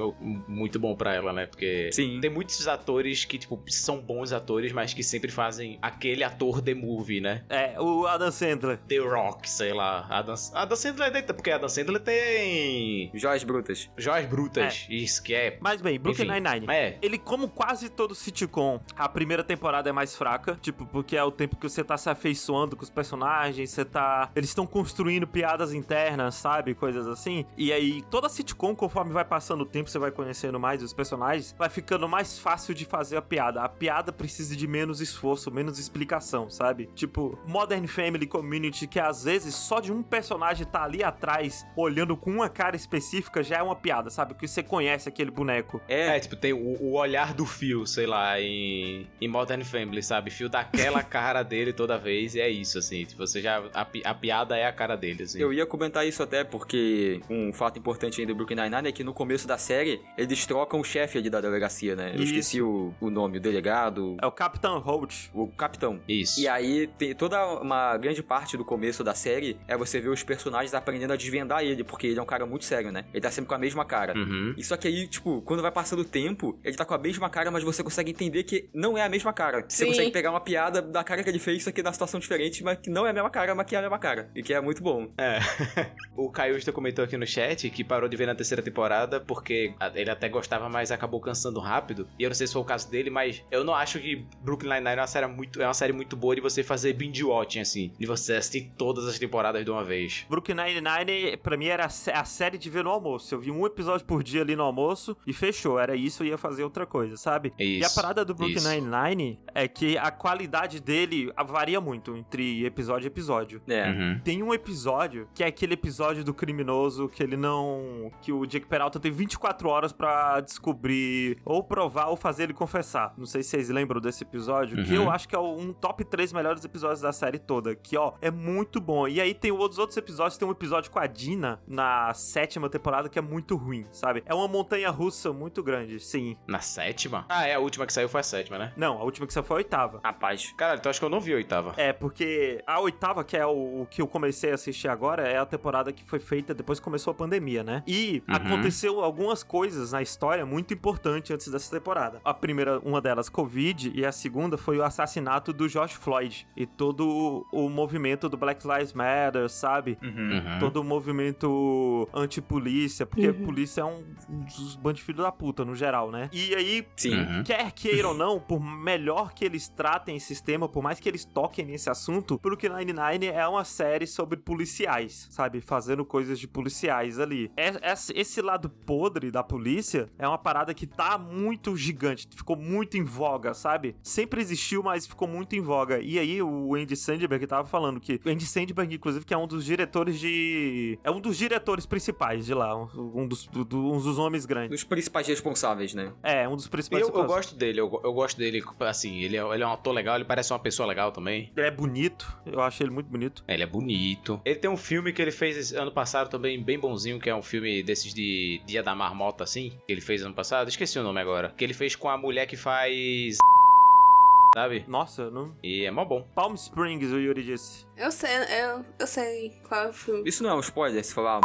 muito bom pra ela, né? Porque Sim. tem muitos atores que, tipo, são bons atores, mas que sempre fazem aquele ator The Movie, né? É, o Adam Sandler. The Rock, sei lá. Adam, Adam Sandler é dentro, porque Adam Sandler tem Joias brutas. joias brutas. Isso, que é... Mas bem, Brooklyn Nine-Nine. É, Ele, como quase todo sitcom, a primeira temporada é mais fraca, tipo, porque é o tempo que você tá se afeiçoando com os personagens, você tá. Eles estão construindo piadas internas, sabe? Coisas assim. E aí, toda sitcom, conforme vai passando o tempo, você vai conhecendo mais os personagens, vai ficando mais fácil de fazer a piada. A piada precisa de menos esforço, menos explicação, sabe? Tipo, Modern Family Community, que às vezes só de um personagem tá ali atrás, olhando com uma cara específica, já é uma piada, sabe? Porque você conhece aquele boneco. É, É, tipo, tem o, o olhar do Phil, sei lá, em, em Modern Family, sabe? Phil dá aquela [LAUGHS] cara dele toda vez e é isso, assim. Tipo, você já. A, a piada é a cara dele, assim. Eu ia comentar isso até porque um fato importante aí do Brooklyn Nine-Nine é que no começo da série eles trocam o chefe ali da delegacia, né? Eu Isso. esqueci o, o nome, o delegado, É o Capitão Holt. o capitão. Isso. E aí, tem toda uma grande parte do começo da série é você ver os personagens aprendendo a desvendar ele, porque ele é um cara muito sério, né? Ele tá sempre com a mesma cara. Uhum. E só que aí, tipo, quando vai passando o tempo, ele tá com a mesma cara, mas você consegue entender que não é a mesma cara. Você Sim. consegue pegar uma piada da cara que ele fez, só que na situação diferente, mas que não é a mesma cara, mas que é a mesma cara. E que é muito bom. É. [LAUGHS] o Caiusta comentou aqui no chat que parou de ver na terceira temporada porque ele até gostava, mas acabou cansando rápido. E eu não sei se foi o caso dele, mas eu não acho que Brooklyn Nine-Nine é uma série muito, é uma série muito boa de você fazer binge watching, assim. De você assistir todas as temporadas de uma vez. Brooklyn Nine-Nine, pra mim, era a sé- a série de ver no almoço. Eu vi um episódio por dia ali no almoço e fechou. Era isso, eu ia fazer outra coisa, sabe? e a Isso, parada do Brooklyn isso. Nine-Nine é que a qualidade dele varia muito entre episódio e episódio. É. Uhum. Tem um episódio que é aquele episódio do criminoso que ele não. que o Jake Peralta tem 24 horas pra descobrir ou provar ou fazer ele confessar. Não sei se vocês lembram desse episódio, que Uhum. eu acho que é um top 3 melhores episódios da série toda. Que, ó, é muito bom. E aí tem os outros episódios, tem um episódio com a Dina na sétima temporada que é muito ruim, sabe? É uma montanha russa muito grande, sim. Na sétima? Ah, é, a última que saiu foi a sétima, né? Não, a última que saiu foi a oitava. Rapaz. Caralho, então acho que eu não vi a oitava. É, porque a oitava, que é o, o que eu comecei a assistir agora, é a temporada que foi feita depois que começou a pandemia, né? E Uhum. aconteceu algumas coisas na história muito importantes antes dessa temporada. A primeira, uma delas, Covid, e a segunda foi o assassinato do George Floyd. E todo o, movimento do Black Lives Matter, sabe? Uhum. Uhum. Todo o movimento anti-polícia, porque Uhum. a polícia é um, um dos bandos de filho da puta, no geral, né? E aí, Sim. Uhum. Quer queira ou não, por melhor que eles tratem esse sistema, por mais que eles toquem nesse assunto, Brooklyn Nine-Nine é uma série sobre policiais, sabe? Fazendo coisas de policiais ali. É- esse- Esse lado podre da polícia é uma parada que tá muito gigante, ficou muito em voga, sabe? Sempre existiu, mas ficou muito em voga. E aí o Andy Sandberg tava falando que o Andy Sandberg, inclusive, que é um dos diretores de... É um dos diretores principais de lá, um dos, do- um dos homens grandes. Dos principais responsáveis, né? É, um dos principais eu, eu gosto dele, eu, eu gosto dele, assim, ele é, ele é um ator legal, ele parece uma pessoa legal também. Ele é bonito, eu acho ele muito bonito. Ele é bonito. Ele tem um filme que ele fez esse ano passado também, bem bonzinho, que é um filme desses de Dia da Marmota, assim, que ele fez ano passado. Esqueci o nome agora. Que ele fez com a mulher que faz. [LAUGHS] Sabe? Nossa, não. E é mó bom. Palm Springs, o Yuri disse. Eu sei, eu, eu sei qual é o filme. Isso não é um spoiler se falar.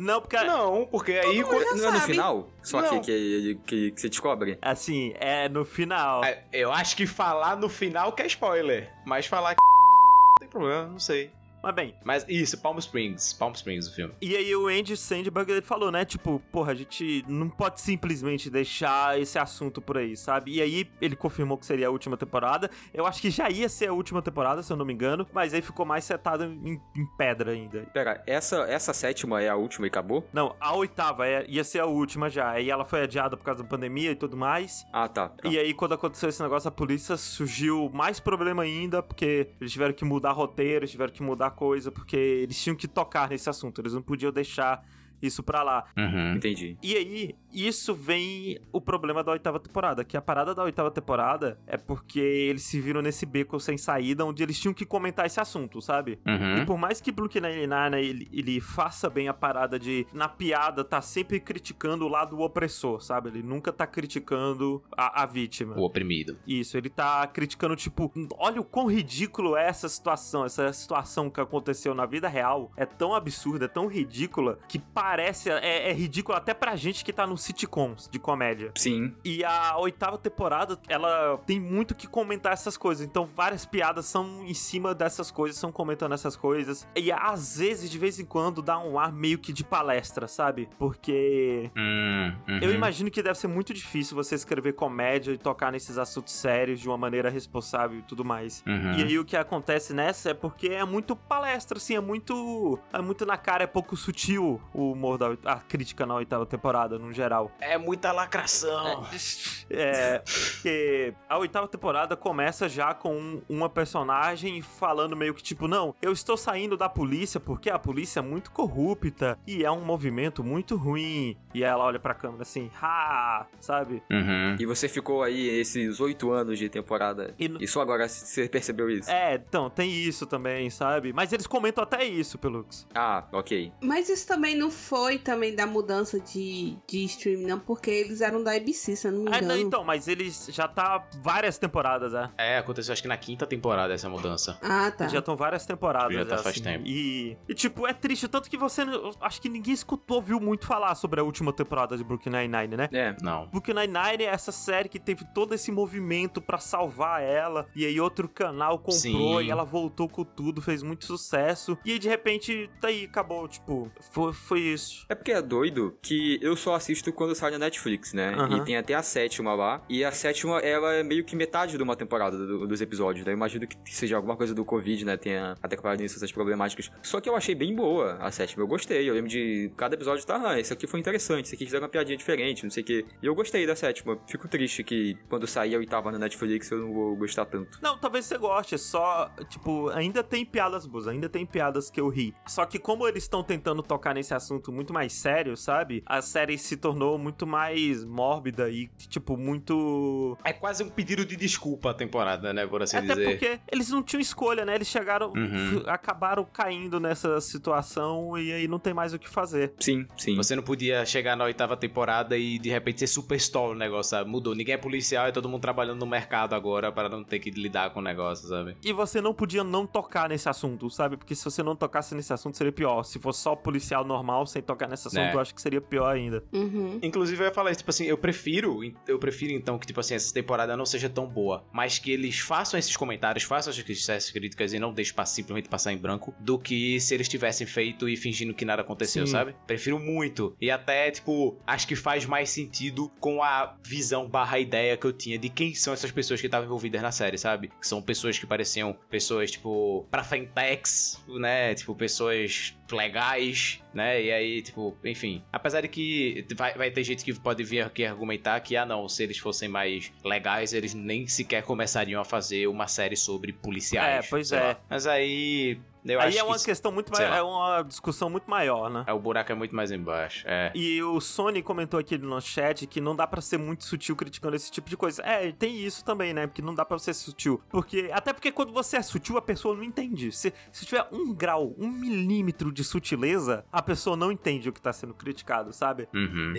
Não, porque. Não, porque aí. Não é no sabe. final? Só que, que, que, que você descobre? Assim, é no final. É, Eu acho que falar no final que é spoiler. Mas falar que. [LAUGHS] Não tem problema, não sei. Mas bem, Mas isso, Palm Springs. Palm Springs, o filme. E aí o Andy Sandberg ele falou, né? Tipo, porra, a gente não pode simplesmente deixar esse assunto por aí, sabe? E aí ele confirmou que seria a última temporada. Eu acho que já ia ser a última temporada, se eu não me engano. Mas aí ficou mais setado em, em pedra ainda. Pera, essa, essa sétima é a última e acabou? Não, a oitava é- ia ser a última já. Aí ela foi adiada por causa da pandemia e tudo mais. Ah, tá. tá. E aí, quando aconteceu esse negócio, a polícia surgiu mais problema ainda, porque eles tiveram que mudar roteiro, eles tiveram que mudar coisa, porque eles tinham que tocar nesse assunto. Eles não podiam deixar isso pra lá. Uhum. Entendi. E aí, isso vem o problema da oitava temporada, que a parada da oitava temporada é porque eles se viram nesse beco sem saída, onde eles tinham que comentar esse assunto, sabe? E Uhum. por mais que Brooklyn Nine-Nine ele, ele faça bem a parada de, na piada, tá sempre criticando o lado opressor, sabe? Ele nunca tá criticando a, a vítima. O oprimido. Isso, ele tá criticando, tipo, olha o quão ridículo é essa situação, essa situação que aconteceu na vida real. É tão absurda, é tão ridícula, que parece, é, é ridículo até pra gente que tá no sitcoms de comédia. Sim. E a oitava temporada, ela tem muito que comentar essas coisas. Então, várias piadas são em cima dessas coisas, são comentando essas coisas. E às vezes, de vez em quando, dá um ar meio que de palestra, sabe? Porque Hum, uhum. eu imagino que deve ser muito difícil você escrever comédia e tocar nesses assuntos sérios de uma maneira responsável e tudo mais. Uhum. E aí o que acontece nessa é porque é muito palestra, assim, é muito. É muito na cara, é pouco sutil o humor da a crítica na oitava temporada, no geral. É muita lacração. É. Porque a oitava temporada começa já com um- uma personagem falando meio que tipo, não, eu estou saindo da polícia porque a polícia é muito corrupta e é um movimento muito ruim. E ela olha pra câmera assim, ha, sabe? Uhum. E você ficou aí esses oito anos de temporada. E no- E só agora você percebeu isso? É, então, tem isso também, sabe? Mas eles comentam até isso, Pelux. Ah, ok. Mas isso também não foi também da mudança de, de streaming, não, porque eles eram da ABC, se eu não me Ah, engano. não, então, mas eles já tá várias temporadas, é. É, aconteceu acho que na quinta temporada essa mudança. Ah, tá. Já estão várias temporadas. Já tá assim, faz tempo. E, e, tipo, é triste. Tanto que você. Acho que ninguém escutou, viu muito falar sobre a última temporada de Brooklyn Nine-Nine, né? É. Não. Brooklyn Nine-Nine é essa série que teve todo esse movimento pra salvar ela. E aí outro canal comprou Sim. e ela voltou com tudo, fez muito sucesso. E aí de repente, tá aí, acabou. Tipo, foi, foi isso. É porque é doido que eu só assisto quando sai na Netflix, né? Aham. E tem até a sétima lá. E a sétima, ela é meio que metade de uma temporada do- dos episódios, né? Eu imagino que seja alguma coisa do Covid, né? Tenha até comparado nisso essas problemáticas. Só que eu achei bem boa a sétima. Eu gostei. Eu lembro de cada episódio tá, ah, esse aqui foi interessante, esse aqui fizeram uma piadinha diferente, não sei o quê. E eu gostei da sétima. Fico triste que quando sair a oitava na Netflix eu não vou gostar tanto. Não, talvez você goste, é só, tipo, ainda tem piadas boas, ainda tem piadas que eu ri. Só que como eles estão tentando tocar nesse assunto muito mais sério, sabe? A série se tornou muito mais mórbida e, tipo, muito... É quase um pedido de desculpa a temporada, né? Por assim Até dizer. porque eles não tinham escolha, né? Eles chegaram, Uhum. acabaram caindo nessa situação e aí não tem mais o que fazer. Sim, sim. Você não podia chegar na oitava temporada e de repente ser super stall o negócio, sabe? Mudou. Ninguém é policial e todo mundo trabalhando no mercado agora para não ter que lidar com o negócio, sabe? E você não podia não tocar nesse assunto, sabe? Porque se você não tocasse nesse assunto seria pior. Se fosse só policial normal sem tocar nesse assunto, É. eu acho que seria pior ainda. Uhum. Inclusive eu ia falar isso, tipo assim, eu prefiro, eu prefiro então que, tipo assim, essa temporada não seja tão boa, mas que eles façam esses comentários, façam essas- críticas e não deixem pa- simplesmente passar em branco, do que se eles tivessem feito e fingindo que nada aconteceu, Sim. sabe? Prefiro muito. E até, tipo, acho que faz mais sentido com a visão barra ideia que eu tinha de quem são essas pessoas que estavam envolvidas na série, sabe? Que são pessoas que pareciam pessoas, tipo, pra fintechs, né? Tipo, pessoas legais, né? E aí, tipo, enfim. Apesar de que vai, vai ter gente que pode vir aqui argumentar que, ah, não, se eles fossem mais legais, eles nem sequer começariam a fazer uma série sobre policiais. É, pois é. lá. Mas aí. Eu Aí acho é uma que questão muito mais. lá. É uma discussão muito maior, né? é, o buraco é muito mais embaixo. É. E o Sony comentou aqui no chat que não dá pra ser muito sutil criticando esse tipo de coisa. É, tem isso também, né? Porque não dá pra ser sutil. Porque até porque quando você é sutil, a pessoa não entende. Se, se tiver um grau, um milímetro de sutileza, a pessoa não entende o que tá sendo criticado, sabe? Uhum.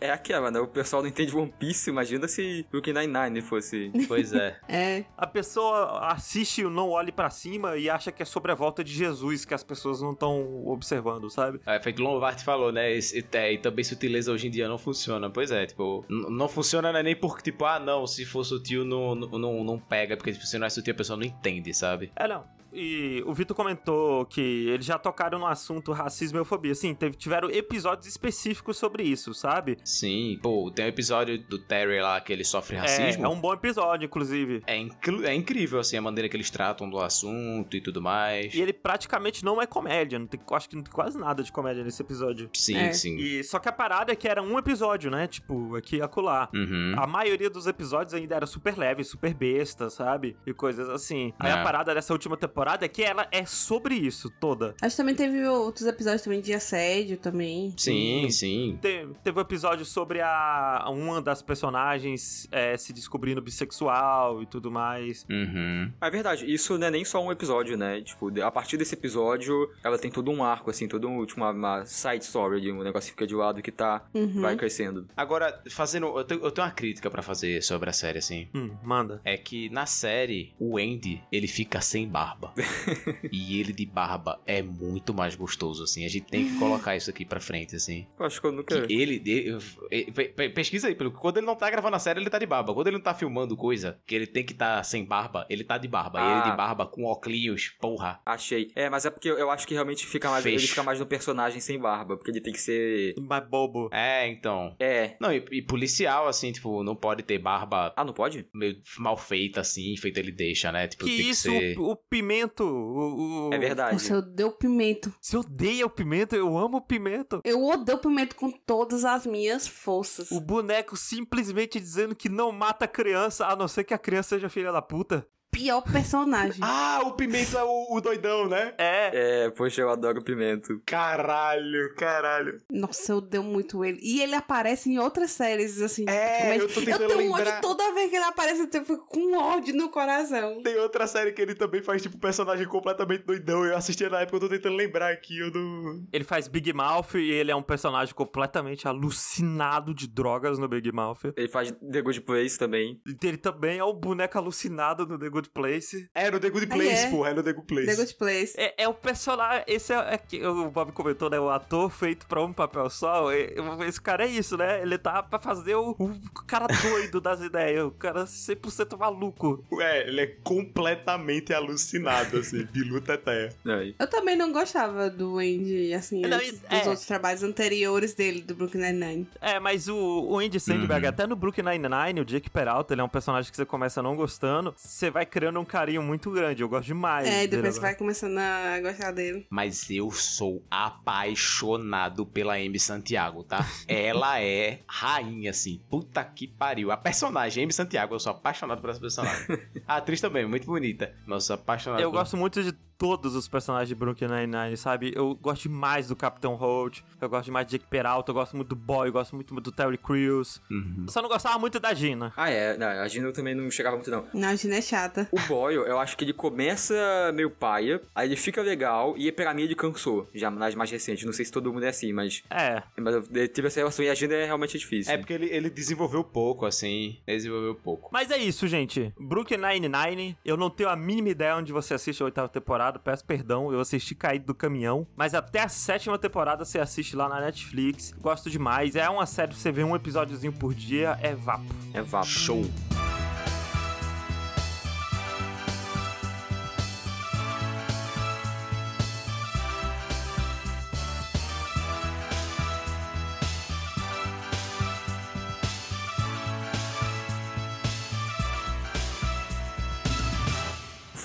É aquela, né? O pessoal não entende One Piece, imagina se Brooklyn Nine-Nine fosse... Pois é. [LAUGHS] É. A pessoa assiste o Não Olhe Pra Cima e acha que é sobre a volta de Jesus que as pessoas não estão observando, sabe? É, feito o Lombard falou, né? Esse, é, e também sutileza hoje em dia não funciona. Pois é, tipo, não funciona não é nem porque, tipo, ah, não, se for sutil não, não, não, não pega, porque tipo, se não é sutil a pessoa não entende, sabe? É, não. E o Vitor comentou que eles já tocaram no assunto racismo e homofobia. Sim, teve, tiveram episódios específicos sobre isso, sabe? Sim, pô, tem um episódio do Terry lá que ele sofre É, racismo. é um bom episódio, inclusive. É, é incrível, assim, a maneira que eles tratam do assunto e tudo mais. E ele praticamente não é comédia. Não tem, acho que não tem quase nada de comédia nesse episódio. Sim, É. sim. E só que a parada é que era um episódio, né? Tipo, aqui e acolá. Uhum. A maioria dos episódios ainda era super leve, super besta, sabe? E coisas assim. Aí É. a parada dessa última temporada é que ela é sobre isso toda. Acho que também teve outros episódios também de assédio também. Sim, sim. Te- Teve um episódio sobre a uma das personagens é, se descobrindo bissexual e tudo mais. Uhum. É verdade, isso não é nem só um episódio, né? Tipo, a partir desse episódio, ela tem todo um arco, assim, todo um, tipo, uma, uma side story, de um negócio que fica de lado que tá, Uhum. vai crescendo. Agora, fazendo. Eu tenho, eu tenho uma crítica pra fazer sobre a série, assim. Hum, manda. É que na série, o Andy, ele fica sem barba. [LAUGHS] e ele de barba é muito mais gostoso, assim. A gente tem que colocar isso aqui pra frente, assim. Eu acho que eu nunca... Que ele, ele- ele- pe- pe- pesquisa aí, pelo quando ele não tá gravando a série, ele tá de barba. Quando ele não tá filmando coisa, que ele tem que tá sem barba, ele tá de barba. E Ah. ele de barba com óculos, porra. Achei. É, mas é porque eu acho que realmente fica mais... Ele Fecho. fica mais no personagem sem barba, porque ele tem que ser... Mais bobo. É, então. É... Não, e, e policial, assim, tipo, não pode ter barba Ah, não pode? meio mal feita, assim, feita ele deixa, né? Tipo, Que tem isso, que ser... o, o pimento. O, o- É verdade. Nossa, eu odeio pimento. Você odeia o pimento? Eu amo o pimento. Eu odeio pimento com todas as minhas forças. O boneco simplesmente dizendo que não mata criança, a não ser que a criança seja filha da puta. Pior personagem. Ah, o Pimento é o, o doidão, né? É. É, poxa, eu adoro pimento. Caralho, caralho. Nossa, eu odeio muito ele. E ele aparece em outras séries, assim. É, mas eu tô tentando eu tenho um lembrar. ódio toda vez que ele aparece, eu fico com ódio no coração. Tem outra série que ele também faz, tipo, um personagem completamente doidão. Eu assistia na época, eu tô tentando lembrar aqui, eu não... Ele faz Big Mouth e ele é um personagem completamente alucinado de drogas no Big Mouth. Ele faz The Good Place também. E Ele também é um boneco alucinado no The Good Place. É, no The Good Ah, Place, é? porra, é no The Good Place. The Good Place. É, é o personagem. Esse é, é que o Bob comentou, né? O ator feito pra um papel só. é- Esse cara é isso, né? Ele tá pra fazer o, o cara doido das ideias. O cara 100% maluco. É, ele é completamente alucinado, assim, Bilu Teté. [LAUGHS] Eu também não gostava do Andy, assim, Não, antes é. dos outros trabalhos anteriores dele, do Brooklyn Nine-Nine. É, mas o, o Andy Sandberg, Uhum. até no Brooklyn Nine-Nine, o Jake Peralta, ele é um personagem que você começa não gostando, você vai criando um carinho muito grande. Eu gosto demais. É, e depois você vai começando a gostar dele. Mas eu sou apaixonado pela Amy Santiago, tá? [LAUGHS] Ela é rainha, assim. Puta que pariu. A personagem, Amy Santiago, eu sou apaixonado por essa personagem. [LAUGHS] A atriz também, muito bonita. Sou apaixonado Eu por gosto muito de todos os personagens de Brooklyn Nine-Nine, sabe? Eu gosto demais do Capitão Holt, eu gosto demais de Jake Peralta, eu gosto muito do Boy, eu gosto muito do Terry Crews. Uhum. Eu só não gostava muito da Gina. Ah, é. Não, a Gina eu também não chegava muito, não. Não, a Gina é chata. O Boyle, eu acho que ele começa meio paia, aí ele fica legal, e pra mim ele cansou, já nas mais recentes. Não sei se todo mundo é assim, mas, É, mas tive essa relação e a Gina é realmente difícil. É porque ele, ele desenvolveu pouco, assim. Ele desenvolveu pouco. mas é isso, gente. Brooklyn Nine-Nine, eu não tenho a mínima ideia onde você assiste a oitava temporada, peço perdão, eu assisti caído do caminhão, mas até a sétima temporada você assiste lá na Netflix, gosto demais, é uma série que você vê um episódiozinho por dia, é vapo. É vapo. Show.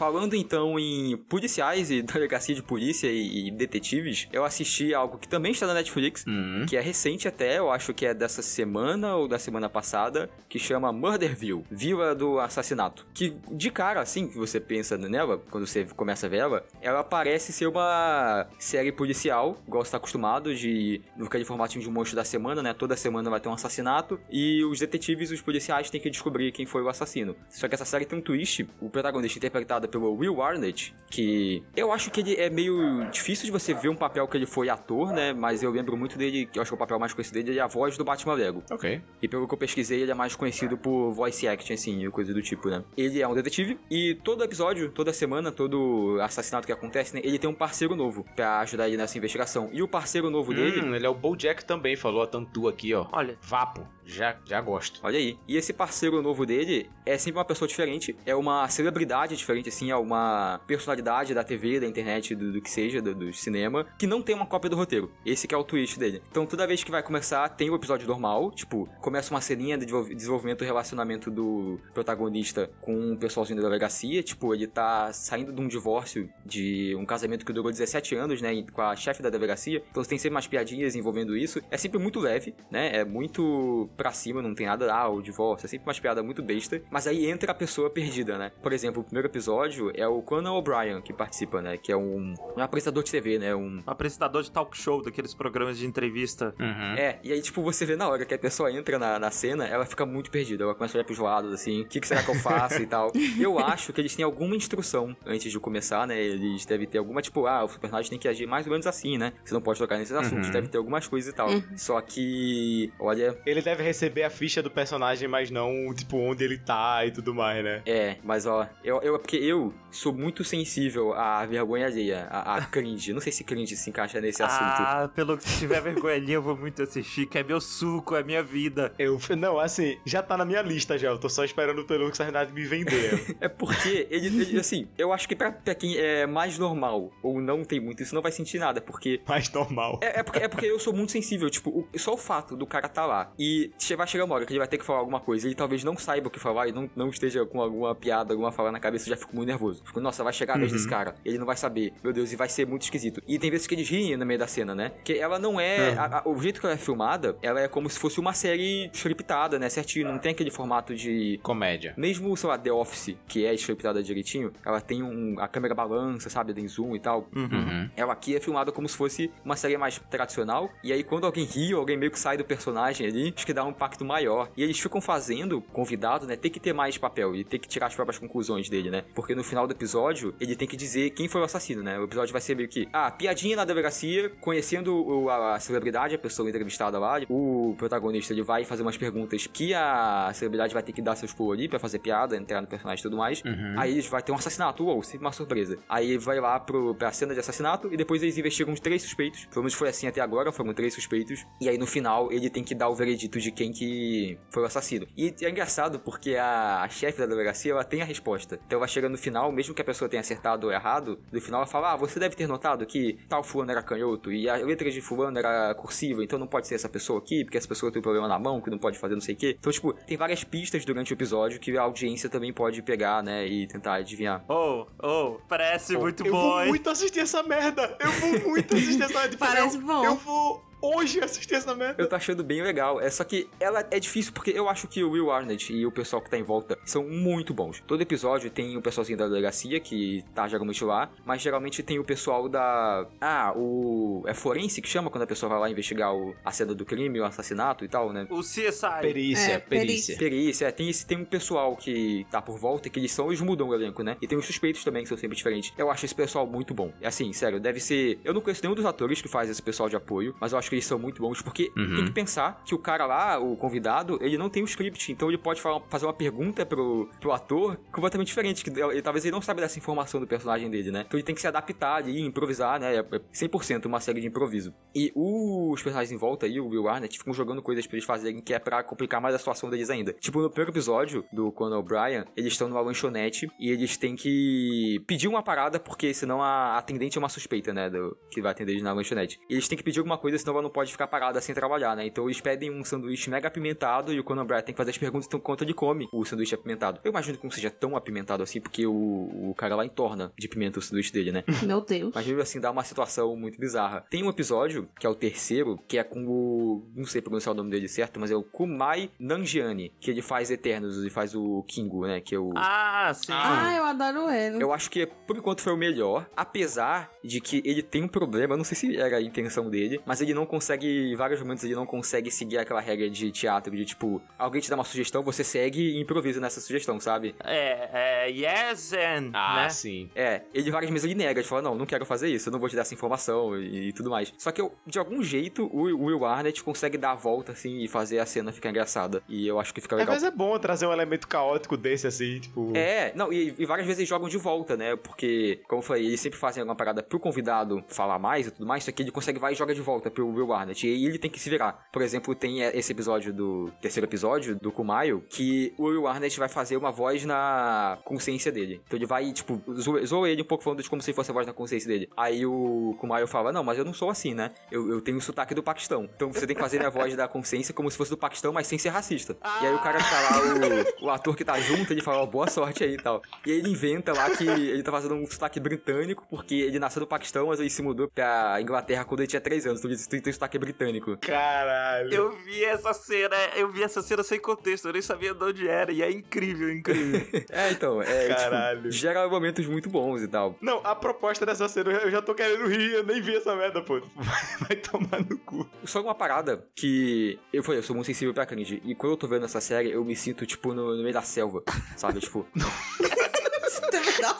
Falando então em policiais e [LAUGHS] delegacia de polícia e, e detetives, eu assisti algo que também está na Netflix, Uhum. que é recente até, eu acho que é dessa semana ou da semana passada, que chama Murderville, Vila do Assassinato. Que de cara, assim, que você pensa nela, quando você começa a ver ela, ela parece ser uma série policial, igual você tá acostumado, de aquele formatinho de um monstro da semana, né? Toda semana vai ter um assassinato e os detetives e os policiais têm que descobrir quem foi o assassino. Só que essa série tem um twist, o protagonista interpretado pelo Will Arnett, que eu acho que ele é meio difícil de você ver um papel que ele foi ator, né? Mas eu lembro muito dele, que eu acho que o papel mais conhecido dele é a voz do Batman Lego. Ok. E pelo que eu pesquisei, ele é mais conhecido por voice acting, assim, e coisa do tipo, né? Ele é um detetive e todo episódio, toda semana, todo assassinato que acontece, né? Ele tem um parceiro novo pra ajudar ele nessa investigação. E o parceiro novo dele. Hum, ele é o Bojack também, falou a Tantu aqui, ó. Olha, Vapo. Já, já gosto. Olha aí. E esse parceiro novo dele é sempre uma pessoa diferente, é uma celebridade diferente, assim, é uma personalidade da TV, da internet, do, do que seja, do, do cinema, que não tem uma cópia do roteiro. Esse que é o twist dele. Então toda vez que vai começar, tem o episódio normal, tipo, começa uma ceninha de desenvol- desenvolvimento e relacionamento do protagonista com um pessoalzinho da delegacia, tipo, ele tá saindo de um divórcio de um casamento que durou 17 anos, né, com a chefe da delegacia, então tem sempre umas piadinhas envolvendo isso, é sempre muito leve, né, é muito pra cima, não tem nada, ah, o divórcio, é sempre umas piadas muito besta, mas aí entra a pessoa perdida, né, por exemplo, o primeiro episódio é o Conan O'Brien que participa, né, que é um, um apresentador de TV, né, um Apresentador de talk show, daqueles programas de entrevista. Uhum. é, e aí, tipo, você vê na hora que a pessoa entra na, na cena, ela fica muito perdida. Ela começa a olhar pros lados, assim, o que, que será que eu faço e tal. [LAUGHS] Eu acho que eles têm alguma instrução antes de começar, né? Eles devem ter alguma, tipo, ah, o personagem tem que agir mais ou menos assim, né? Você não pode tocar nesses assuntos, Uhum. deve ter algumas coisas e tal. Só que, olha, Ele deve receber a ficha do personagem, mas não, tipo, onde ele tá e tudo mais, né? é, mas ó, eu, eu, porque eu sou muito sensível à vergonha alheia, à, à cringe. Não sei se cringe se encaixa nesse assunto. Ah, pelo que se tiver vergonha ali, eu vou muito assistir, que é meu suco, é minha vida. Eu, não, assim, já tá na minha lista já. Eu tô só esperando pelo que de me vender. É porque ele, ele, assim, eu acho que pra, pra quem é mais normal ou não tem muito, isso não vai sentir nada, porque. mais normal. É, é porque, é porque eu sou muito sensível, tipo, o- só o fato do cara tá lá e che- vai chegar uma hora que ele vai ter que falar alguma coisa, ele talvez não saiba o que falar e não, não esteja com alguma piada, alguma fala na cabeça, eu já fico muito nervoso. Fico, nossa, vai chegar a vez desse cara, ele não vai saber, meu Deus, e vai ser muito esquisito. E tem vezes que eles riem no meio da cena, né? Que ela não é. a- a- o jeito que ela é filmada, ela é como se fosse uma série scriptada, né? Certinho, não tem aquele formato de Comédia. mesmo, sei lá, The Office, que é scriptada direitinho, ela tem um. A câmera balança, sabe? Tem zoom e tal. Uhum. Ela aqui é filmada como se fosse uma série mais tradicional. E aí, quando alguém ri, alguém meio que sai do personagem ali, acho que dá um impacto maior. E eles ficam fazendo, convidado, né? Tem que ter mais papel e tem que tirar as próprias conclusões dele, né? Porque no final do episódio, ele tem que dizer quem foi o assassino, né? O episódio vai ser meio que, ah, piadinha na delegacia, conhecendo o- a, a celebridade, a pessoa entrevistada lá. O protagonista, ele vai fazer umas perguntas que a celebridade vai ter que dar seus pulos ali pra fazer piada, entrar no personagem e tudo mais. Uhum. Aí eles vai ter um assassinato, ou sempre uma surpresa. Aí vai lá pro, pra cena de assassinato e depois eles investigam os três suspeitos. Pelo menos foi assim até agora, foram três suspeitos. E aí no final ele tem que dar o veredito de quem que foi o assassino. E é engraçado porque a, a chefe da delegacia ela tem a resposta. Então ela chega no final, mesmo que a pessoa tenha acertado ou errado, no final ela fala: Ah, você deve ter notado que tal fulano era canhoto e a letra de fulano era cursiva, então não pode ser essa pessoa aqui, porque essa pessoa tem um problema na mão que não pode fazer não sei o quê. Então, tipo, tem várias pistas durante o episódio que a audiência também pode pegar, né, e tentar adivinhar. Oh, oh, parece muito eu bom, vou hein? muito assistir essa merda. Eu vou muito assistir essa merda. [LAUGHS] Parece eu, bom. Eu vou hoje assistir essa merda. Eu tô achando bem legal. É só que ela é difícil porque eu acho que o Will Arnett e o pessoal que tá em volta são muito bons. Todo episódio tem o pessoalzinho da delegacia que tá geralmente lá, mas geralmente tem o pessoal da. Ah, o. É forense que chama quando a pessoa vai lá investigar o... a cena do crime, o assassinato e tal, né? O CSI. Perícia, É, perícia. Perícia, é, tem, esse, tem um pessoal que tá por volta que eles são, eles mudam o elenco, né? E tem os suspeitos também que são sempre diferentes. Eu acho esse pessoal muito bom. É assim, sério, deve ser. Eu não conheço nenhum dos atores que faz esse pessoal de apoio, mas eu acho que eles são muito bons porque Uhum. tem que pensar que o cara lá, o convidado, ele não tem o script, então ele pode falar- fazer uma pergunta pro, pro ator completamente diferente, que ele- talvez ele não saiba dessa informação do personagem dele, né? Então ele tem que se adaptar ali, improvisar, né? É 100% uma série de improviso. E os personagens em volta aí, o Will Arnett, ficam jogando coisas pra eles fazerem que é pra complicar mais a situação deles ainda. Tipo, no primeiro episódio do Conan O'Brien, eles estão numa lanchonete e eles têm que pedir uma parada, porque senão a atendente é uma suspeita, né? Do, que vai atender eles na lanchonete. E eles têm que pedir alguma coisa, senão ela não pode ficar parada sem trabalhar, né? Então eles pedem um sanduíche mega apimentado e o Conan O'Brien tem que fazer as perguntas então quanto ele come o sanduíche apimentado. Eu imagino que não seja tão apimentado assim, porque o, o cara lá entorna de pimenta o sanduíche dele, né? [LAUGHS] Meu Deus. Mas mesmo assim dá uma situação muito bizarra. Tem um episódio, que é o terceiro, que é com o. Não sei pronunciar o nome dele certo, mas é o Kumai Nanjiani, que ele faz Eternos, ele faz o Kingo, né? Que é o. Ah, sim. Ah, eu adoro ele. Eu acho que por enquanto foi o melhor, apesar de que ele tem um problema, eu não sei se era a intenção dele, mas ele não consegue, em vários momentos ele não consegue seguir aquela regra de teatro de tipo, alguém te dá uma sugestão, você segue e improvisa nessa sugestão, sabe? É, é, yes and, Ah, né? sim. É, ele várias vezes ele nega, ele fala, não, não quero fazer isso, eu não vou te dar essa informação e, e tudo mais. Só que eu, de algum jeito, o o Will Arnett consegue dar a volta, assim, e fazer a cena ficar engraçada. E eu acho que fica Às legal. vezes é bom trazer um elemento caótico desse, assim, tipo... É, não, e, e várias vezes eles jogam de volta, né? Porque, como eu falei, eles sempre fazem alguma parada pro convidado falar mais e tudo mais, só que ele consegue vai e joga de volta pro Will Will Arnett. E ele tem que se virar. Por exemplo, tem esse episódio do. terceiro episódio do Kumail, que o Will Arnett vai fazer uma voz na consciência dele. Então ele vai, tipo, zoa ele um pouco falando de como se fosse a voz na consciência dele. Aí o Kumail fala: Não, mas eu não sou assim, né? Eu, eu tenho o sotaque do Paquistão. Então você tem que fazer a voz da consciência como se fosse do Paquistão, mas sem ser racista. E aí o cara tá lá, o, o ator que tá junto, ele fala: oh, Boa sorte aí e tal. E aí ele inventa lá que ele tá fazendo um sotaque britânico, porque ele nasceu no Paquistão, mas ele se mudou pra Inglaterra quando ele tinha 3 anos. Então tem sotaque britânico. Caralho. Eu vi essa cena, eu vi essa cena sem contexto, eu nem sabia de onde era, e é incrível, incrível. [LAUGHS] é, então, é. Tipo, Caralho. Tipo, gera momentos muito bons e tal. Não, a proposta dessa cena, eu já tô querendo rir, eu nem vi essa merda, pô. [LAUGHS] Vai, vai tomar no cu. Só uma parada que eu falei, eu sou muito sensível pra cringe. E quando eu tô vendo essa série, eu me sinto, tipo, no, no meio da selva, sabe? tipo. [LAUGHS]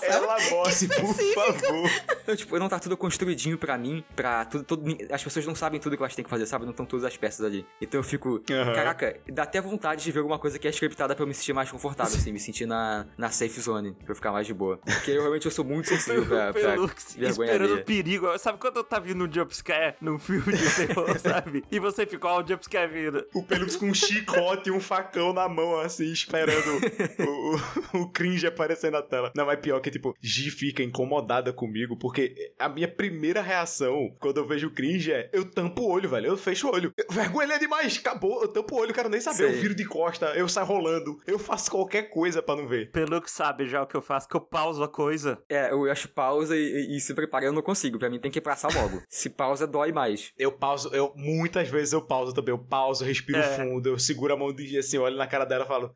Ela goste, por favor. Eu, tipo, não tá tudo construidinho pra mim, pra tudo, tudo, As pessoas não sabem tudo que elas têm que fazer, sabe? Não estão todas as peças ali. Então eu fico. Uhum. Caraca, dá até vontade de ver alguma coisa que é scriptada pra eu me sentir mais confortável, assim, me sentir na, na safe zone, pra eu ficar mais de boa. Porque eu realmente eu sou muito sensível pra, pra Pelux, esperando o perigo. Sabe quando tá vindo um jumpscare num filme de terror, [LAUGHS] sabe? E você fica, ó, o jumpscare vindo. O Pelux com um chicote e um facão na mão, assim, esperando o, o, o cringe aparecer na tela. Não, mas pior que, tipo, Gi fica incomodada comigo, porque a minha primeira reação quando eu vejo cringe é eu tampo o olho, velho. Eu fecho o olho. Vergonha é demais, acabou. Eu tampo o olho, quero nem saber. Sei. Eu viro de costa, eu saio rolando. Eu faço qualquer coisa para não ver. Pelo que sabe já o que eu faço, que eu pauso a coisa. É, eu acho pausa e, e, se preparar eu não consigo. Pra mim tem que passar logo. [LAUGHS] se pausa, dói mais. Eu pauso, eu muitas vezes eu pauso também. Eu pauso, respiro é. fundo, eu seguro a mão de assim, olho na cara dela e falo.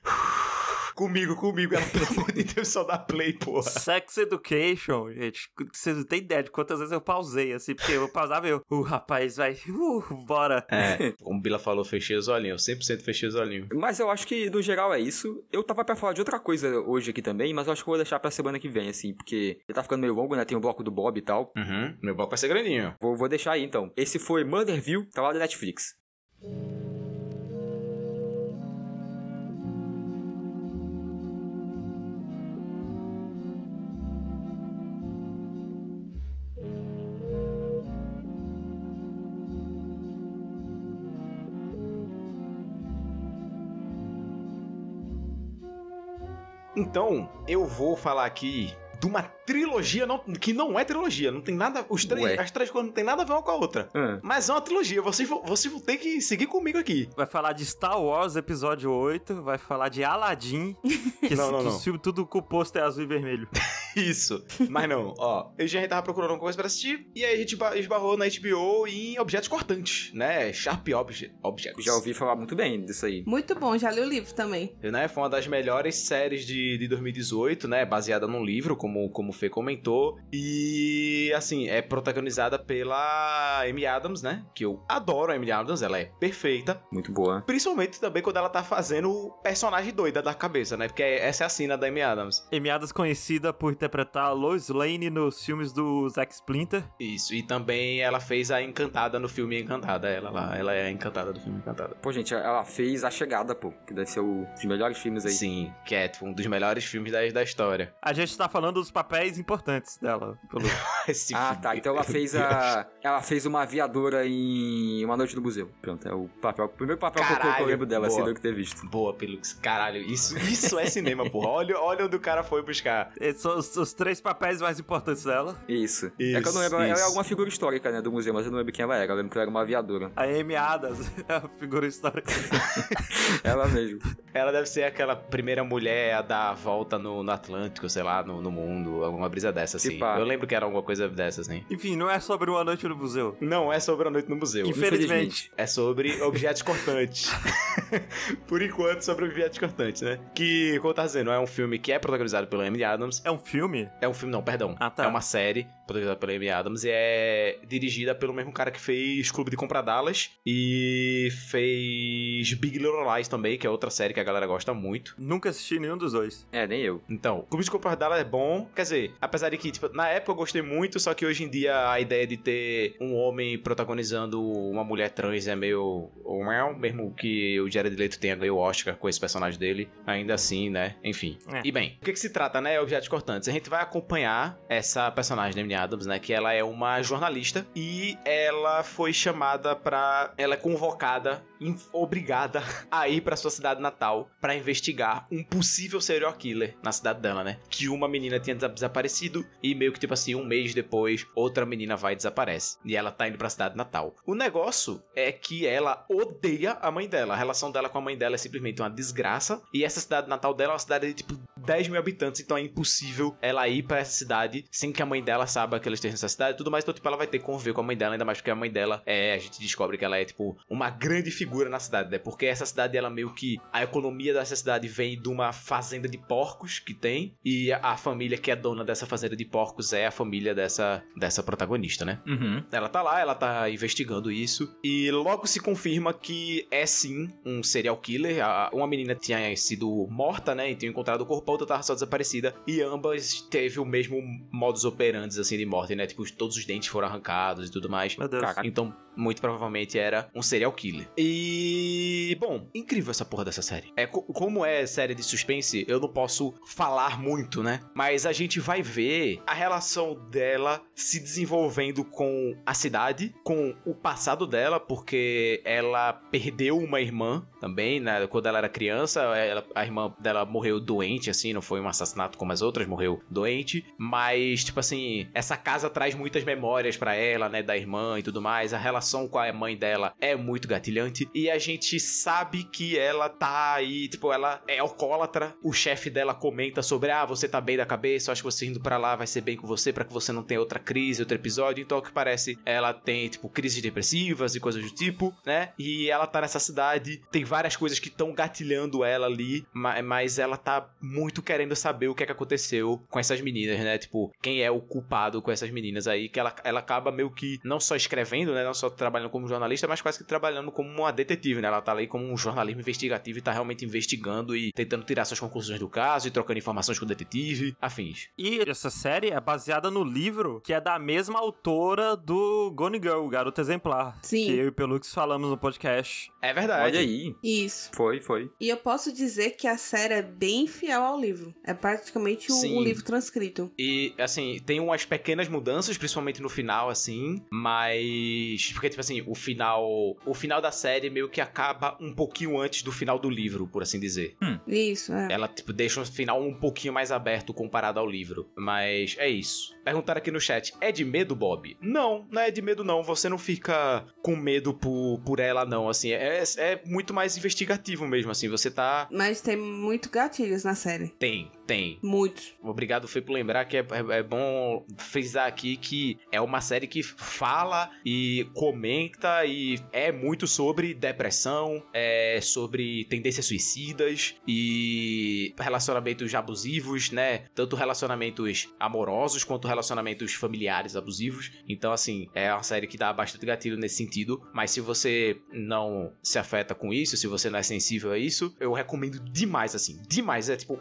Comigo, comigo. Ela, pelo amor de Deus, só dá play, porra. Sex Education, gente. Você não tem ideia de quantas vezes eu pausei, assim, porque eu pausava e eu, o uh, rapaz, vai, uh, bora. É, como o Bila falou, fechei os olhinhos. 100% fechei os olhinhos. Mas eu acho que, no geral, é isso. Eu tava pra falar de outra coisa hoje aqui também, mas eu acho que eu vou deixar pra semana que vem, assim, porque ele tá ficando meio longo, né? Tem o bloco do Bob e tal. Uhum, meu bloco vai ser grandinho. Vou, vou deixar aí, então. Esse foi Motherville, tá lá da Netflix. Então, eu vou falar aqui de uma trilogia não, que não é trilogia. Não tem nada. Os três, as três coisas não tem nada a ver uma com a outra. Hum. Mas é uma trilogia. Você, você tem que seguir comigo aqui. Vai falar de Star Wars Episódio 8. Vai falar de Aladdin. [LAUGHS] Que não, não, não. filme tudo com o pôster azul e vermelho. [LAUGHS] Isso. Mas não, ó. Eu já tava procurando alguma coisa pra assistir. E aí a gente esbarrou na HBO em objetos cortantes, né? Sharp Obje Objects. Já ouvi falar muito bem disso aí. Muito bom, já li o livro também. Né? Foi uma das melhores séries de, de 2018, né? Baseada num livro, como, como Fê comentou. E, assim, é protagonizada pela Amy Adams, né? Que eu adoro a Amy Adams, ela é perfeita. Muito boa. Principalmente também quando ela tá fazendo o personagem doida da cabeça, né? Porque essa é a cena da Amy Adams. Amy Adams conhecida por interpretar Lois Lane nos filmes do Zack Splinter. Isso, e também ela fez a Encantada no filme Encantada. Ela lá, ela é a Encantada do filme Encantada. Pô, gente, ela fez A Chegada, pô, que deve ser um dos melhores filmes aí. Sim, que é tipo, um dos melhores filmes da, da história. A gente tá falando dos papéis importantes dela. Pelo... [LAUGHS] ah, tá. Então ela fez a. Ela fez uma aviadora em Uma Noite no Museu. Pronto, é o papel. O primeiro papel Caralho, que eu lembro dela, assim, do que ter visto. Boa, Pelux. Caralho, isso, [LAUGHS] isso é cinema, porra. Olha, olha onde o cara foi buscar. Esses são os, os três papéis mais importantes dela. Isso. isso é que eu não lembro. Isso. Ela é alguma figura histórica, né, do museu, mas eu não lembro quem ela era. Eu lembro que ela era uma aviadora. A Amy Adams [LAUGHS] é a figura histórica. ela mesmo. Ela deve ser aquela primeira mulher a dar a volta no, no Atlântico, sei lá, no, no mundo. Alguma brisa dessa, assim. Eu lembro que era alguma coisa dessa, assim. Enfim, não é sobre uma noite no museu. Não é sobre a noite no museu. Infelizmente. Infelizmente. É sobre objetos cortantes. [LAUGHS] Por enquanto, sobre objetos cortantes, né? Que, como eu tava dizendo, é um filme que é protagonizado pela Amy Adams. É um filme? É um filme, não, perdão. Ah, tá. É uma série protagonizada pela Amy Adams e é dirigida pelo mesmo cara que fez Clube de Compra Dallas e fez Big Little Lies também, que é outra série que a galera gosta muito. Nunca assisti nenhum dos dois. É, nem eu. Então, Clube de Compra Dallas é bom, quer dizer, apesar de que, tipo, na época eu gostei muito, só que hoje em dia a ideia de ter um homem protagonizando uma mulher trans é meio. mesmo que o Jared Leto tenha ganho o Oscar com esse personagem dele, ainda assim, né? Enfim. É. E bem, o que, que se trata, né? Objetos cortantes. A gente vai acompanhar essa personagem da Adams, né? Que ela é uma jornalista e ela foi chamada pra. Ela é convocada, obrigada a ir pra sua cidade natal pra investigar um possível serial killer na cidade dela, né? Que uma menina tinha desa- desaparecido e meio que tipo assim, um mês depois, outra menina vai e desaparece. E ela tá indo pra cidade natal. O negócio é que ela odeia a mãe dela. A relação dela com a mãe dela é simplesmente uma desgraça. E essa cidade natal dela é uma cidade de tipo 10 mil habitantes, então é impossível ela ir pra essa cidade sem que a mãe dela saiba que ela esteja nessa cidade e tudo mais. Então, tipo, ela vai ter que conviver com a mãe dela, ainda mais porque a mãe dela é. A gente descobre que ela é, tipo, uma grande figura na cidade, né? Porque essa cidade, ela meio que. A economia dessa cidade vem de uma fazenda de porcos que tem. E a, família que é dona dessa fazenda de porcos é a família dessa, dessa protagonista, né? Uhum. Ela tá lá, ela tá investigando isso. E logo se confirma que é sim um serial killer. A- Uma menina tinha sido morta, né? E tinha encontrado o corpo, outra tava só desaparecida. E ambas teve o mesmo modus operandi, assim, de morte, né? Tipo, todos os dentes foram arrancados e tudo mais. Meu Deus. Então, muito provavelmente era um serial killer. E. Bom, incrível essa porra dessa série. É, co- como é série de suspense, eu não posso falar muito, né? Mas a gente vai ver a relação dela se desenvolvendo com a cidade, com o passado dela, porque ela perdeu uma irmã também, né? Quando ela era criança, ela- a irmã dela morreu doente, assim, não foi um assassinato como as outras, morreu doente. Mas, tipo assim, essa casa traz muitas memórias pra ela, né? Da irmã e tudo mais. A relação com a mãe dela é muito gatilhante. E a gente sabe que ela tá aí, tipo, ela é alcoólatra. O chefe dela comenta sobre, ah, você tá bem da cabeça, acho que você indo pra lá vai ser bem com você, pra que você não tenha outra crise, outro episódio. Então, ao que parece, ela tem, tipo, crises depressivas e coisas do tipo, né? E ela tá nessa cidade, tem várias coisas que estão gatilhando ela ali, ma- mas ela tá muito querendo saber o que é que aconteceu com essas meninas, né? Tipo, quem é o culpado com essas meninas aí, que ela, ela acaba meio que não só escrevendo, né? Não só trabalhando como jornalista, mas quase que trabalhando como uma detetive, né? Ela tá ali como um jornalismo investigativo e tá realmente investigando e tentando tirar suas conclusões do caso e trocando informações com o detetive, afins. E essa série é baseada no livro que é da mesma autora do Gone Girl, Garota Exemplar. Sim. Que eu e o Pelux falamos no podcast. É verdade. Olha aí. Isso. Foi, foi. E eu posso dizer que a série é bem fiel ao livro. É praticamente Sim. o livro transcrito. E, assim, tem umas pequenas mudanças, principalmente no final, assim, mas. Porque, tipo assim, o final. O final da série meio que acaba um pouquinho antes do final do livro, por assim dizer. Isso, é. Ela, tipo, deixa o final um pouquinho mais aberto comparado ao livro. Mas é isso. Perguntaram aqui no chat: é de medo, Bob? Não, não é de medo, não. Você não fica com medo por, por ela, não. Assim, é, é muito mais investigativo mesmo, assim. Você tá. Mas tem muito gatilhos na série. Tem, tem. Muitos. Obrigado, Fê, por lembrar que é, é- é bom frisar aqui que é uma série que fala e comenta e é muito sobre depressão, é sobre tendências suicidas e relacionamentos abusivos, né? Tanto relacionamentos amorosos quanto relacionamentos familiares abusivos. Então, assim, é uma série que dá bastante gatilho nesse sentido. Mas se você não se afeta com isso, se você não é sensível a isso, eu recomendo demais, assim. Demais. É, tipo,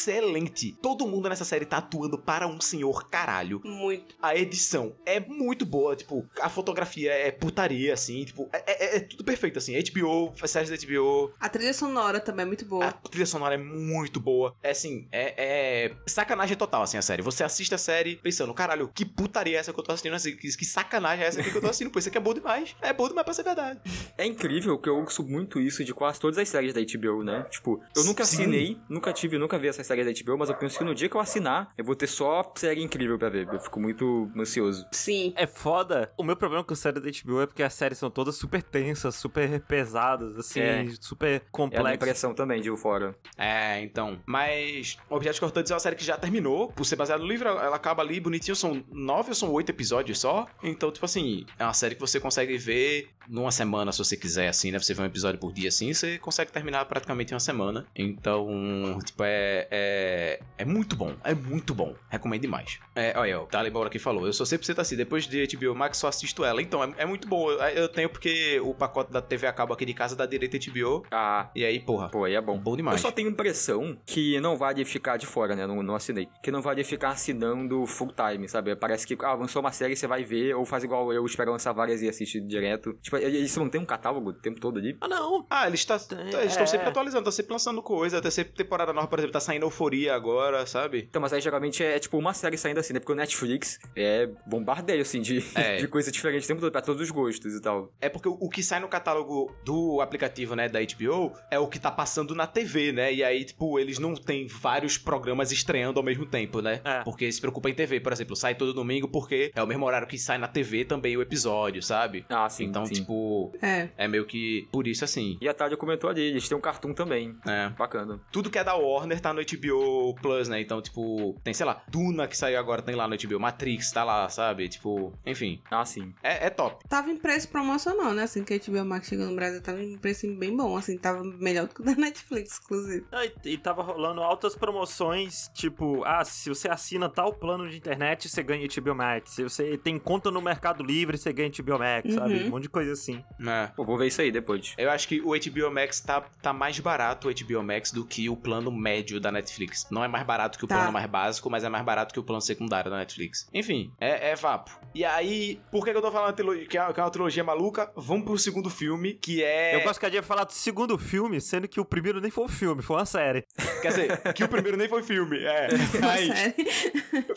excelente. Todo mundo nessa série tá atuando para um senhor caralho. Muito. A edição é muito boa, tipo, a fotografia é putaria, assim, tipo, é, é- é tudo perfeito, assim. HBO, séries da HBO, A trilha sonora também é muito a boa. trilha sonora é muito boa. É assim, é, é sacanagem total, assim, a série. Você assiste a série pensando, caralho, que putaria é essa que eu tô assistindo? Assim, que, que sacanagem é essa aqui que eu tô assistindo? Pô, isso aqui é bom demais. É bom demais pra ser verdade. É incrível que eu ouço muito isso de quase todas as séries da HBO, né? Tipo, eu nunca Sim. assinei, nunca tive, nunca vi essas séries da HBO, mas eu penso que no dia que eu assinar, eu vou ter só série incrível pra ver. Eu fico muito ansioso. Sim. É foda. O meu problema com a série da HBO é porque as séries são todas super tensas, super pesadas, assim, É. super É a minha complexas. impressão também de fora. É, então. Mas Objetos Cortantes é uma série que já terminou. Por ser baseada no livro, ela acaba ali bonitinho. São nove ou são oito episódios só. Então, tipo assim, é uma série que você consegue ver numa semana, se você quiser, assim, né? Você vê um episódio por dia, assim, você consegue terminar praticamente em uma semana. Então, tipo, é, é, é muito bom. É muito bom. Recomendo demais. É, olha, o Talibor aqui falou. Eu sou 100% assim. Depois de HBO Max, só assisto ela. Então, é, é muito bom. Eu, eu tenho porque o pacote da TV a cabo aqui de casa dá direito a HBO. Ah, E aí, porra, pô, aí é bom. bom Eu demais. só tenho impressão que não vale ficar de fora, né? Não, não assinei. Que não vale ficar assinando full Showtime, sabe? Parece que, ah, lançou uma série, você vai ver, ou faz igual eu, espero lançar várias e assistir direto. Tipo, eles não tem um catálogo o tempo todo ali? Ah, não. Ah, eles tá- estão É. sempre atualizando, estão sempre lançando coisa. Até sempre temporada nova, por exemplo, tá saindo Euforia agora, sabe? Então, mas aí geralmente é, tipo uma série saindo assim, né? Porque o Netflix é bombardeio, assim, de, É. [LAUGHS] de coisa diferente o tempo todo, pra todos os gostos e tal. É porque o o que sai no catálogo do aplicativo, né, da HBO, é o que tá passando na TV, né? E aí, tipo, eles não têm vários programas estreando ao mesmo tempo, né? É. Porque se preocupa em TV, por exemplo, sai todo domingo porque é o mesmo horário que sai na TV também o episódio, sabe? Ah, sim, então, sim. tipo, É. é meio que por isso assim. E a Thalia comentou ali, eles têm um cartoon também. É. Bacana. Tudo que é da Warner tá no HBO Plus, né? Então, tipo, tem, sei lá, Duna que saiu agora, tem lá no HBO, Matrix tá lá, sabe? Tipo, enfim, Ah, sim. é, é top. Tava em preço promocional, né? Assim que a HBO Max chegou no Brasil, tava em preço bem bom, assim, tava melhor do que o da [LAUGHS] Netflix, inclusive. Ah, E, e tava rolando altas promoções, tipo, ah, se você assina tal plano de internet, você ganha HBO Max. Se você tem conta no Mercado Livre, você ganha HBO Max, sabe? Uhum. Um monte de coisa assim. É. Pô, vou ver isso aí depois. Eu acho que o HBO Max tá, tá mais barato, o HBO Max, do que o plano médio da Netflix. Não é mais barato que o Tá. plano mais básico, mas é mais barato que o plano secundário da Netflix. Enfim, é, é vapo. E aí, por que, que eu tô falando que é que é uma trilogia maluca? Vamos pro segundo filme, que é. Eu gostaria de falar do segundo filme, sendo que o primeiro nem foi um filme, foi uma série. Quer dizer, que o primeiro nem foi filme. É. [LAUGHS] Sério.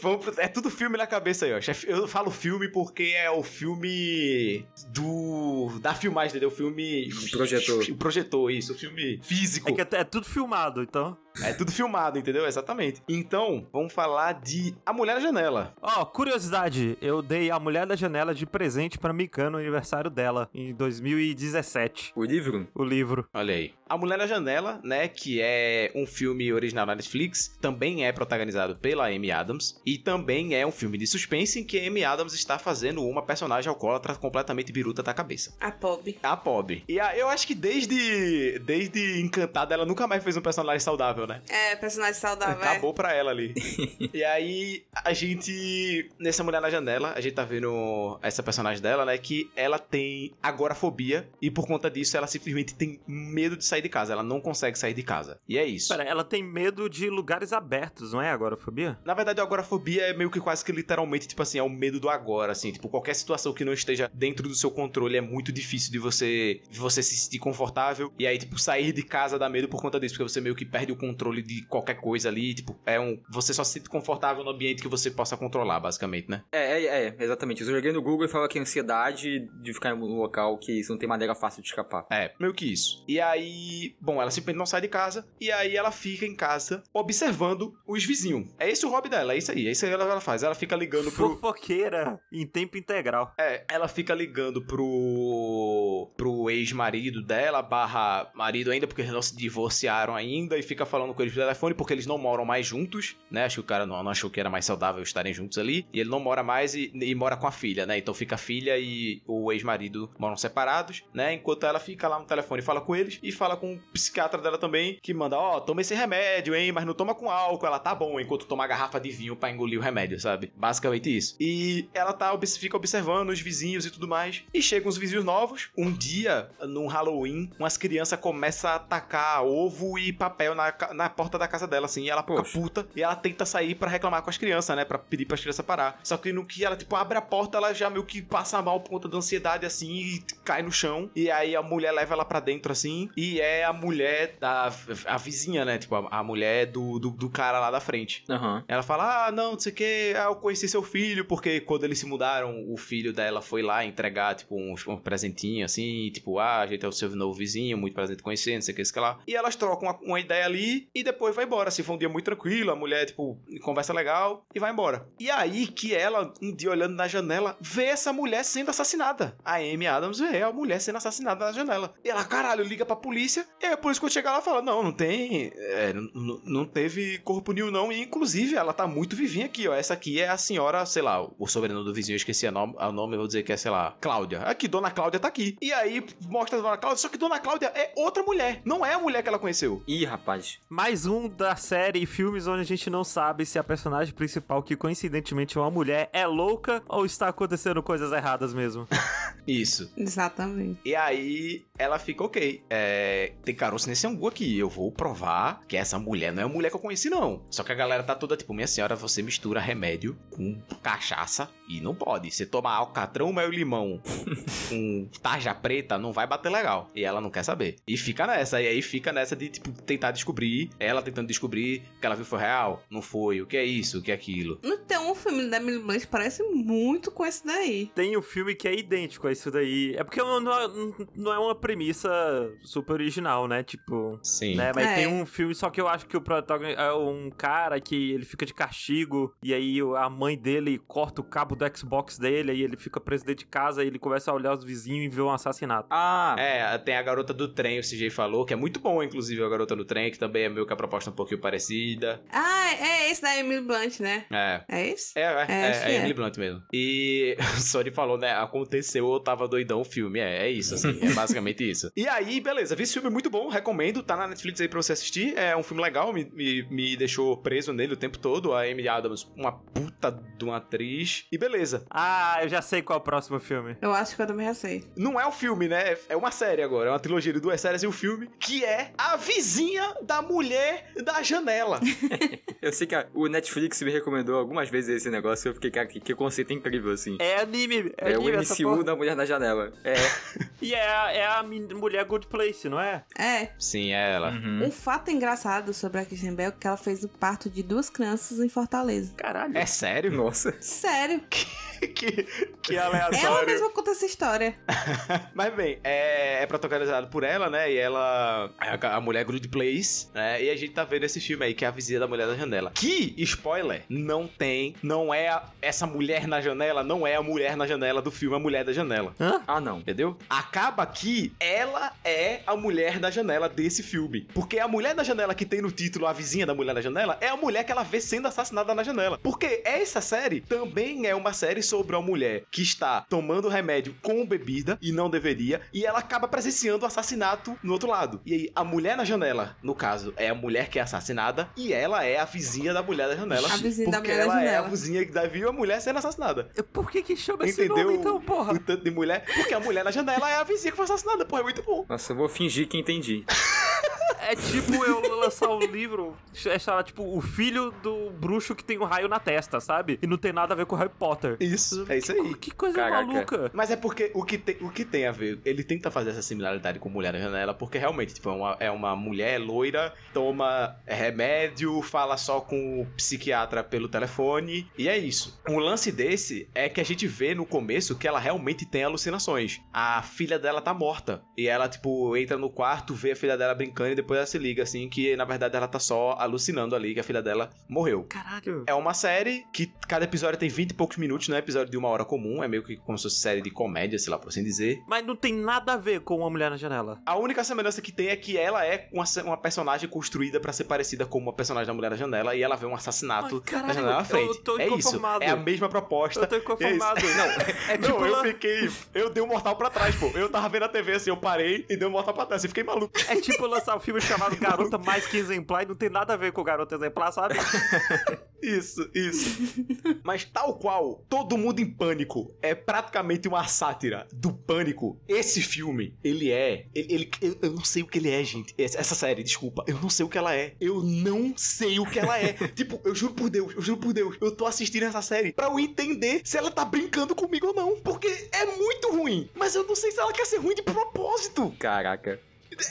vamos pro- é tudo filme na cabeça aí, ó. Eu falo filme porque é o filme do. da filmagem, entendeu? O filme. Projetor. O projetor, isso. O filme físico. É que é, é tudo filmado, então. É tudo filmado, entendeu? Exatamente. Então, vamos falar de A Mulher na Janela. Ó, curiosidade, eu dei A Mulher da Janela de presente pra Mika no aniversário dela, em 2017. O livro? O livro. Olha aí. A Mulher na Janela, né, que é um filme original da Netflix, também é protagonizado pela Amy Adams e também é um filme de suspense em que a Amy Adams está fazendo uma personagem alcoólatra completamente biruta da cabeça. A Pob. A pobre. E a- eu acho que desde desde Encantada ela nunca mais fez um personagem saudável, né? É, personagem saudável. é. Acabou pra ela ali. [LAUGHS] e aí, a gente. Nessa Mulher na Janela, a gente tá vendo essa personagem dela, né? Que ela tem agorafobia. E por conta disso, ela simplesmente tem medo de sair de casa. Ela não consegue sair de casa. E é isso. Pera, ela tem medo de lugares abertos, não é agorafobia? Na verdade, a agorafobia é meio que quase que literalmente, tipo assim, é o medo do agora, assim. Tipo, qualquer situação que não esteja dentro do seu controle é muito difícil de você, de você se sentir confortável. E aí, tipo, sair de casa dá medo por conta disso, porque você meio que perde o controle de qualquer coisa ali. Tipo, é um. Você só se sente confortável no ambiente que você possa controlar, basicamente, né? É, é, é, exatamente. Eu joguei no Google e fala que é ansiedade de ficar em um local que isso não tem maneira fácil de escapar. É, meio que isso. E aí, bom, ela simplesmente não sai de casa e aí ela fica em casa observando os vizinhos. É esse o hobby dela, é isso aí, é isso aí que ela faz. Ela fica ligando pro, Fofoqueira em tempo integral. É, ela fica ligando pro. pro ex-marido dela, barra marido ainda, porque eles não se divorciaram ainda, e fica falando com eles pelo telefone, porque eles não moram mais juntos, né? Acho que o cara não, não achou que era mais saudável estarem juntos ali. E ele não mora mais e, e mora com a filha, né? Então fica a filha e o ex-marido moram separados, né? Enquanto ela fica lá no telefone e fala com eles, e fala com o psiquiatra dela também, que manda, ó, toma esse remédio, hein? Mas não toma com álcool. Ela tá bom, enquanto toma a garrafa de vinho pra engolir o remédio, sabe? Basicamente isso. E ela tá, fica observando os vizinhos e tudo mais. E chegam os vizinhos novos. Um dia, num Halloween, umas crianças começam a atacar ovo e papel na, na porta da casa dela, assim. E ela fica Poxa. puta. E ela tenta sair pra reclamar com as crianças, né? Pra pedir pras crianças parar. Só que no que ela, tipo, abre a porta, ela já meio que passa mal por conta da ansiedade, assim, e cai no chão. E aí a mulher leva ela pra dentro, assim. E é a mulher da. A vizinha, né? Tipo, a, a mulher do, do, do cara lá da frente. Aham. Ela fala, ah, não, não sei o que, ah, eu conheci seu filho, porque quando eles se mudaram, o filho dela foi lá entregar, tipo, uns, um presentinho, assim, tipo, ah, a gente é o seu novo vizinho, muito prazer te conhecer, não sei o que, que lá. E elas trocam uma, uma ideia ali e depois vai embora, assim, foi um dia muito tranquilo, a mulher, tipo, conversa legal e vai embora. E aí que ela, um dia olhando na janela, vê essa mulher sendo assassinada. A Amy Adams vê a mulher sendo assassinada na janela. E ela, caralho, liga pra polícia, e aí a polícia quando chega lá fala, não, não tem, é, n- n- não teve corpo nenhum não, e inclusive ela tá muito vivinha aqui, ó, essa aqui é a senhora, sei lá, o sobrenome do vizinho, eu esqueci o nome, nome vou dizer que é, sei lá, Cláudia. Aqui, Dona Cláudia tá aqui. E aí mostra a Dona Cláudia, só que Dona Cláudia é outra mulher, não é a mulher que ela conheceu. Ih, rapaz. Mais um da série e filmes onde a gente não sabe se a personagem principal, que coincidentemente é uma mulher, é louca ou está acontecendo coisas erradas mesmo. [LAUGHS] Isso. Exatamente. E aí ela fica, ok, é, tem caroço nesse angu aqui, eu vou provar que essa mulher não é a mulher que eu conheci, não. Só que a galera tá toda tipo, minha senhora, você mistura remédio com cachaça e não pode. Você toma alcatrão, mel e limão [LAUGHS] com tarja preta, não vai bater legal. E ela não quer saber. E fica nessa, e aí fica nessa de, tipo, tentar descobrir, ela tentando descobrir que ela viu foi real, não foi, o que é isso, o que é aquilo. Então, o filme da Emily Blunt parece muito com esse daí. Tem um filme que é idêntico a isso daí. É porque não, não é- não é uma premissa super original, né? Tipo. Sim. Né, mas É. tem um filme, só que eu acho que o protagonista é um cara que ele fica de castigo, e aí a mãe dele corta o cabo do Xbox dele, aí ele fica preso dentro de casa, e ele começa a olhar os vizinhos e vê um assassinato. Ah, É, tem a garota do trem, o CJ falou, que é muito bom, inclusive, a garota do trem, que também é meio que a proposta um pouquinho parecida. Ah, é esse da Emily Blunt, né? É. É esse? É, é, É, é, é, é. Emily Blunt mesmo. E [LAUGHS] o Sony falou, né? Aconteceu, eu tava doidão o filme. É, é isso, assim. É basicamente isso. E aí, beleza, vi esse filme muito bom, recomendo. Tá na Netflix aí pra você assistir. É um filme legal, me, me, me deixou preso nele o tempo todo. A Amy Adams, uma puta de uma atriz. E beleza. Ah, eu já sei qual é o próximo filme. Eu acho que eu também já sei. Não é um filme, né? É uma série agora. É uma trilogia de duas séries e um filme. Que é A Vizinha da Mulher da Janela. [LAUGHS] eu sei que a- o Netflix me recomendou algumas vezes esse negócio e eu fiquei, cara, que, que conceito incrível, assim. É anime, é, É, o anime essa MCU da Mulher na Janela. É. [LAUGHS] E é, a- é a mulher Good Place, não é? É. Sim, é ela. Uhum. Um fato engraçado sobre a Kristen Bell é que ela fez o parto de duas crianças em Fortaleza. Caralho. É sério? [LAUGHS] Nossa. Sério. [LAUGHS] que, que Ela aleatório. mesma conta essa história. [LAUGHS] Mas bem, é, é protagonizado por ela, né? E ela é a, a mulher Good Place, né? E a gente tá vendo esse filme aí, que é a vizinha da mulher da janela. Que, spoiler, não tem, não é a- essa mulher na janela, não é a mulher na janela do filme A Mulher da Janela. Hã? Ah, não. Entendeu? Acaba que ela é a mulher da janela desse filme. Porque a mulher da janela que tem no título A Vizinha da Mulher da Janela é a mulher que ela vê sendo assassinada na janela. Porque essa série também é uma série sobre uma mulher que está tomando remédio com bebida e não deveria, e ela acaba presenciando o assassinato no outro lado. E aí, a mulher na janela, no caso, é a mulher que é assassinada e ela é a vizinha da mulher da janela. A vizinha da mulher da ela é a janela. vizinha que viu a mulher sendo assassinada. Por que que chama esse Entendeu? nome então, porra? O tanto de mulher. Porque a mulher na janela é a vizinha que foi assassinada. Porra, é muito bom. Nossa, eu vou fingir que entendi. [LAUGHS] É tipo eu lançar um livro, é lá, tipo, o filho do bruxo que tem um raio na testa, sabe? E não tem nada a ver com Harry Potter. Isso, é isso aí. Que coisa Caraca. maluca. Mas é porque o que, tem, o que tem a ver? Ele tenta fazer essa similaridade com Mulher na Janela, porque realmente, tipo, é uma, é uma mulher loira, toma remédio, fala só com o psiquiatra pelo telefone, e é isso. Um lance desse é que a gente vê no começo que ela realmente tem alucinações. A filha dela tá morta, e ela, tipo, entra no quarto, vê a filha dela brincando, e depois ela se liga, assim, que na verdade ela tá só alucinando ali, que a filha dela morreu. Caralho. É uma série que cada episódio tem 20 e poucos minutos, não é episódio de uma hora comum, é meio que como se fosse série de comédia, sei lá, por assim dizer. Mas não tem nada a ver com uma mulher na janela. A única semelhança que tem é que ela é uma, uma personagem construída pra ser parecida com uma personagem da Mulher da Janela e ela vê um assassinato Ai, caralho, na janela na frente. eu tô é isso, é a mesma proposta. Eu tô inconformado. [LAUGHS] Não, é Não, tipo, eu lan- fiquei. Eu dei um mortal pra trás, pô. Eu tava vendo a TV assim, eu parei e dei um mortal pra trás. Eu fiquei maluco. é tipo lançar um filme chamado Garota Mais Que Exemplar e não tem nada a ver com Garota Exemplar, sabe? [LAUGHS] Isso, isso. Mas tal qual Todo Mundo em Pânico é praticamente uma sátira do pânico, esse filme, ele é. Ele, ele- eu, eu não sei o que ele é, gente. Essa, essa série, desculpa. Eu não sei o que ela é. Eu não sei o que ela é. [LAUGHS] tipo, eu juro por Deus, eu juro por Deus. Eu tô assistindo essa série pra eu entender se ela tá brincando comigo ou não. Porque é muito ruim. Mas eu não sei se ela quer ser ruim de propósito. Caraca.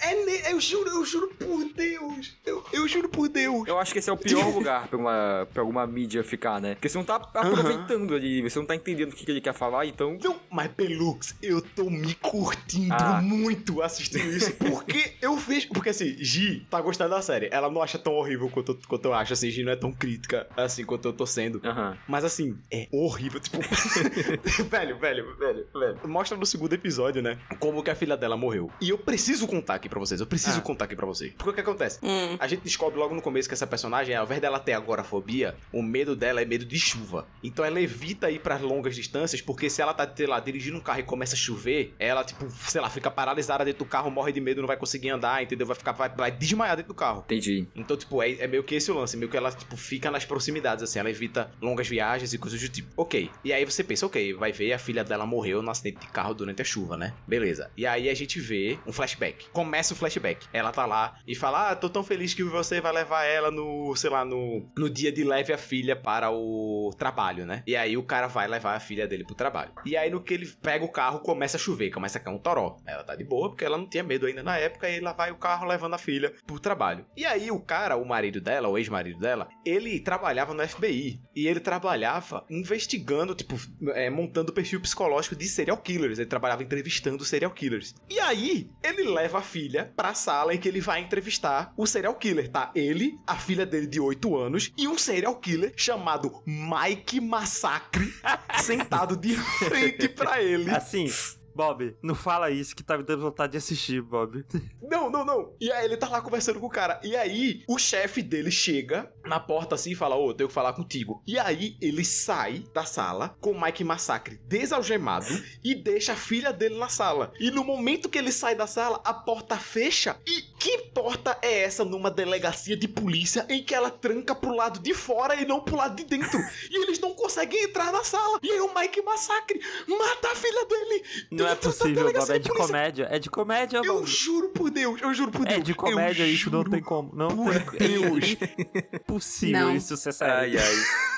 É, eu juro, eu juro por Deus. Eu, eu juro por Deus. Eu acho que esse é o pior lugar pra uma, pra alguma mídia ficar, né? Porque você não tá aproveitando ali, você não tá entendendo o que que ele quer falar, então. Não, mas Pelux, eu tô me curtindo Ah. muito assistindo isso. Porque eu vejo. Porque assim, Gi tá gostando da série. Ela não acha tão horrível quanto, eu- quanto eu acho. Assim, Gi não é tão crítica assim quanto eu tô sendo. Aham. Mas assim, é horrível. Tipo. [LAUGHS] velho, velho, velho, velho. Mostra no segundo episódio, né? Como que a filha dela morreu. E eu preciso contar aqui pra vocês. Eu preciso Ah. contar aqui pra vocês. Porque o que acontece? Hum. A gente descobre logo no começo que essa personagem, ao invés dela ter agorafobia, o medo dela é medo de chuva. Então ela evita ir pra longas distâncias, porque se ela tá, sei lá, dirigindo um carro e começa a chover, ela, tipo, sei lá, fica paralisada dentro do carro, morre de medo, não vai conseguir andar, entendeu? Vai ficar, vai, vai desmaiar dentro do carro. Entendi. Então, tipo, é, é meio que esse o lance, meio que ela, tipo, fica nas proximidades, assim, ela evita longas viagens e coisas do tipo. Ok. E aí você pensa, ok, vai ver, a filha dela morreu no acidente de carro durante a chuva, né? Beleza. E aí a gente vê um flashback. Começa o flashback. Ela tá lá e fala, ah, tô tão feliz que você vai levar ela no, sei lá, no, no dia de leve a filha para o trabalho, né? E aí o cara vai levar a filha dele pro trabalho. E aí no que ele pega o carro, começa a chover, começa a cair um toró. Ela tá de boa, porque ela não tinha medo ainda na época, e lá vai o carro levando a filha pro trabalho. E aí o cara, o marido dela, o ex-marido dela, ele trabalhava no FBI. E ele trabalhava investigando, tipo, é, montando perfil psicológico de serial killers. Ele trabalhava entrevistando serial killers. E aí, ele leva a filha pra sala em que ele vai entrevistar o serial killer, tá? Ele, a filha dele de 8 anos e um serial killer chamado Mike Massacre [LAUGHS] sentado de frente pra ele. Assim, Bob, não fala isso que tá me dando vontade de assistir, Bob. Não, não, não. E aí ele tá lá conversando com o cara. E aí o chefe dele chega na porta assim e fala: Ô, eu tenho que falar contigo. E aí ele sai da sala com o Mike Massacre desalgemado e deixa a filha dele na sala. E no momento que ele sai da sala, a porta fecha. E que porta é essa numa delegacia de polícia em que ela tranca pro lado de fora e não pro lado de dentro? e eles não conseguem entrar na sala. E aí o Mike Massacre mata a filha dele. Não é dentro da possível, Bob. É de comédia. É de comédia, Eu Bob. juro por Deus, eu juro por Deus. É de comédia, eu isso não tem como. Não por tem Deus. [LAUGHS] possível Não. isso ser sério. Ai, ai.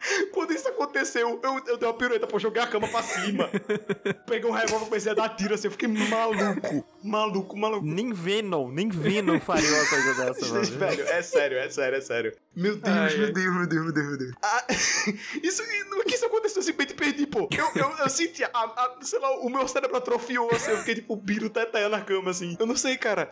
[LAUGHS] Quando isso aconteceu, eu, eu dei uma pirueta pra jogar a cama pra cima. [LAUGHS] Peguei um revólver comecei a dar tiro assim. Eu fiquei maluco. Maluco, maluco. Nem Venom, nem Venom faria uma coisa dessa, [LAUGHS] Bob. Velho, é sério, é sério, é sério. Meu Deus, Ai, meu. Deus, meu Deus, meu Deus, meu Deus. Ah, isso, que isso aconteceu, eu simplesmente perdi, pô. Eu, eu, eu senti, a, a- sei lá, o meu cérebro atrofiou, assim. Eu fiquei tipo, biro teteia na cama, assim. Eu não sei, cara.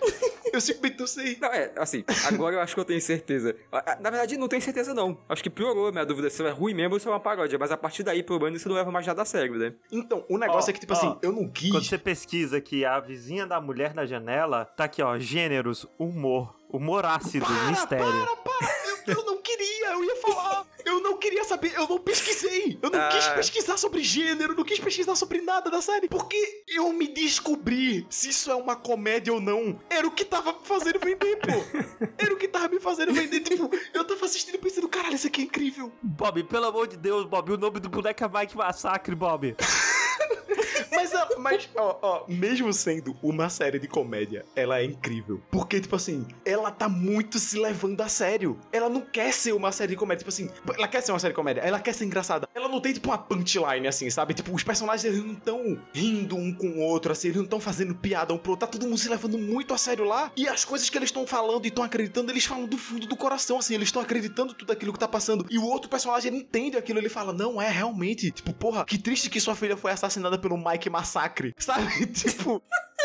Eu simplesmente não sei. Não, é, assim, agora eu acho que eu tenho certeza. Na verdade, não tenho certeza, não. Acho que piorou a minha dúvida se é ruim mesmo ou se é uma paródia. Mas a partir daí, pelo menos, isso não leva mais nada a sério, né? Então, o negócio Ó, é que, tipo ó, assim, eu não quis. Quando você pesquisa que a vizinha da mulher na janela, tá aqui, ó, gêneros, humor, humor ácido, mistério. Para, para! Eu, eu não queria, eu ia falar. Eu não queria saber, eu não pesquisei. Eu não Ah. quis pesquisar sobre gênero, não quis pesquisar sobre nada da série. Porque eu me descobri se isso é uma comédia ou não. Era o que tava me fazendo vender, pô. [LAUGHS] Era o que tava me fazendo vender. Tipo, eu tava assistindo e pensando, caralho, isso aqui é incrível. Bob, pelo amor de Deus, Bob, o nome do boneco é Mike Massacre, Bob. [LAUGHS] Mas, mas ó, ó, mesmo sendo uma série de comédia, ela é incrível. Porque, tipo assim, ela tá muito se levando a sério. Ela não quer ser uma série de comédia. Tipo assim, ela quer ser uma série de comédia, ela quer ser engraçada. Ela não tem, tipo, uma punchline, assim, sabe? Tipo, os personagens, eles não estão rindo um com o outro, assim, eles não estão fazendo piada um pro outro. Tá todo mundo se levando muito a sério lá. E as coisas que eles estão falando e estão acreditando, eles falam do fundo do coração, assim. Eles estão acreditando tudo aquilo que tá passando. E o outro personagem, ele entende aquilo, ele fala, não, é realmente. Tipo, porra, que triste que sua filha foi assassinada pelo Mike Massacre. Sabe? [LAUGHS] tipo,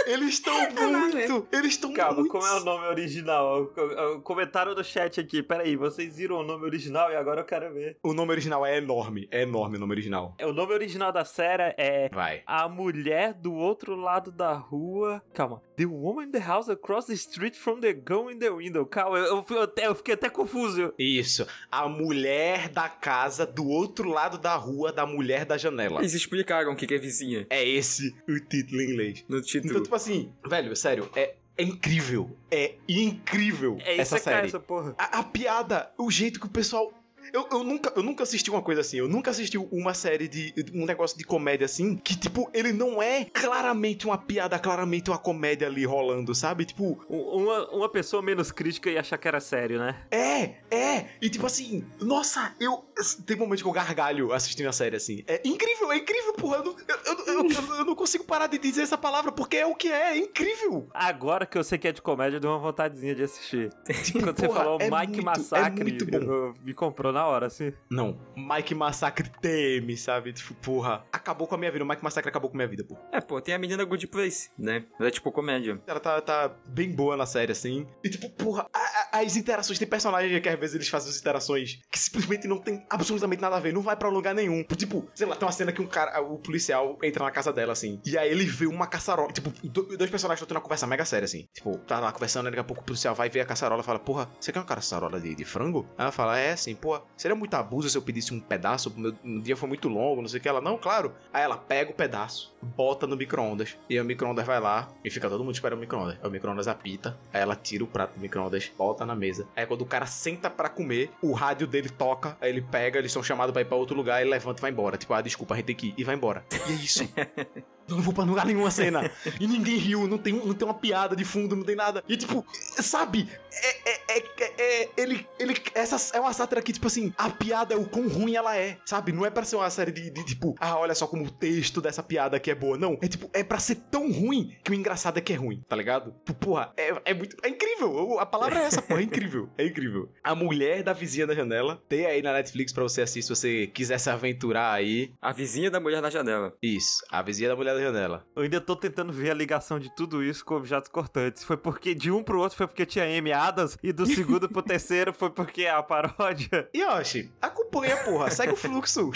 eles estão [LAUGHS] muito. Eles estão Calma, muito. como é o nome original? O- o- Comentaram no chat aqui. Peraí, vocês viram o nome original e agora eu quero ver. O nome original é enorme. É enorme o nome original. É, O nome original da série é Vai. A Mulher do Outro Lado da Rua. Calma. The Woman in the House Across the Street from the Gun in the Window. Calma, eu, eu, fui até- eu fiquei até confuso. Isso. A mulher da casa do outro lado da rua da mulher da janela. Eles explicaram o que que é vizinha É esse o título em inglês. no título. Então, tipo assim, velho, sério, é, é incrível. É incrível É essa é cara, série. essa porra. A, a piada, o jeito que o pessoal. Eu, eu, nunca, eu nunca assisti uma coisa assim. Eu nunca assisti uma série de. um negócio de comédia assim. Que, tipo, ele não é claramente uma piada, claramente uma comédia ali rolando, sabe? Tipo, Um- Uma, uma pessoa menos crítica ia achar que era sério, né? é, é. E tipo assim, nossa, eu. Tem momentos que eu gargalho assistindo a série assim. É incrível, é incrível, porra. Eu não, eu, eu- eu- não consigo parar de dizer essa palavra porque é o que é, é incrível. Agora que eu sei que é de comédia, deu uma vontadezinha de assistir. Quando você Porra, falou é Mike muito- é Massacre, muito bom. eu- me comprou na hora, assim. Não, Mike Massacre teme, sabe? Tipo, porra, acabou com a minha vida. O Mike Massacre acabou com a minha vida, pô. É, pô, tem a menina Good Place, né? Ela é tipo comédia. Ela tá, tá bem boa na série, assim. E tipo, porra, a- a- as interações, tem personagens que às vezes eles fazem as interações que simplesmente não tem absolutamente nada a ver, não vai pra lugar nenhum. Tipo, sei lá, tem uma cena que um cara, o policial entra na casa dela, assim, e aí ele vê uma caçarola. Tipo, do- dois personagens estão tendo uma conversa mega séria, assim. Tipo, tá lá conversando, daqui a pouco o policial vai ver a caçarola e fala, porra, você quer uma caçarola de, de frango? Aí ela fala, é, sim, porra, seria muito abuso se eu pedisse um pedaço, meu dia foi muito longo, não sei o que. Ela, não, claro. Aí ela pega o pedaço, bota no micro-ondas, e o micro-ondas vai lá, e fica todo mundo esperando o micro-ondas. O micro-ondas apita, aí ela tira o prato do micro-ondas, bota na mesa. Aí quando o cara senta pra comer, o rádio dele toca, aí ele pega, eles são chamados pra ir pra outro lugar, ele levanta e vai embora. Tipo, ah, desculpa, a gente tem que ir, e vai embora. E é isso. [LAUGHS] Eu não vou pra lugar nenhum a cena. E ninguém riu, não tem, não tem uma piada de fundo, não tem nada. E tipo, sabe? É, é, é, é- é- ele, ele, essa é uma sátira que, tipo assim, a piada é o quão ruim ela é, sabe? Não é pra ser uma série de, de, tipo, ah, olha só como o texto dessa piada aqui é boa. Não, é tipo, é pra ser tão ruim que o engraçado é que é ruim, tá ligado? Tipo, Porra, é, é muito. É incrível. A palavra é essa, porra. É incrível. É incrível. A mulher da vizinha da janela. Tem aí na Netflix pra você assistir se você quiser se aventurar aí. A vizinha da mulher na janela. Isso, a vizinha da mulher da janela. Eu ainda tô tentando ver a ligação de tudo isso com objetos cortantes. Foi porque de um pro outro foi porque tinha Amy Adams e do [LAUGHS] segundo pro terceiro foi porque a paródia. Yoshi, acompanha, porra. Segue o fluxo.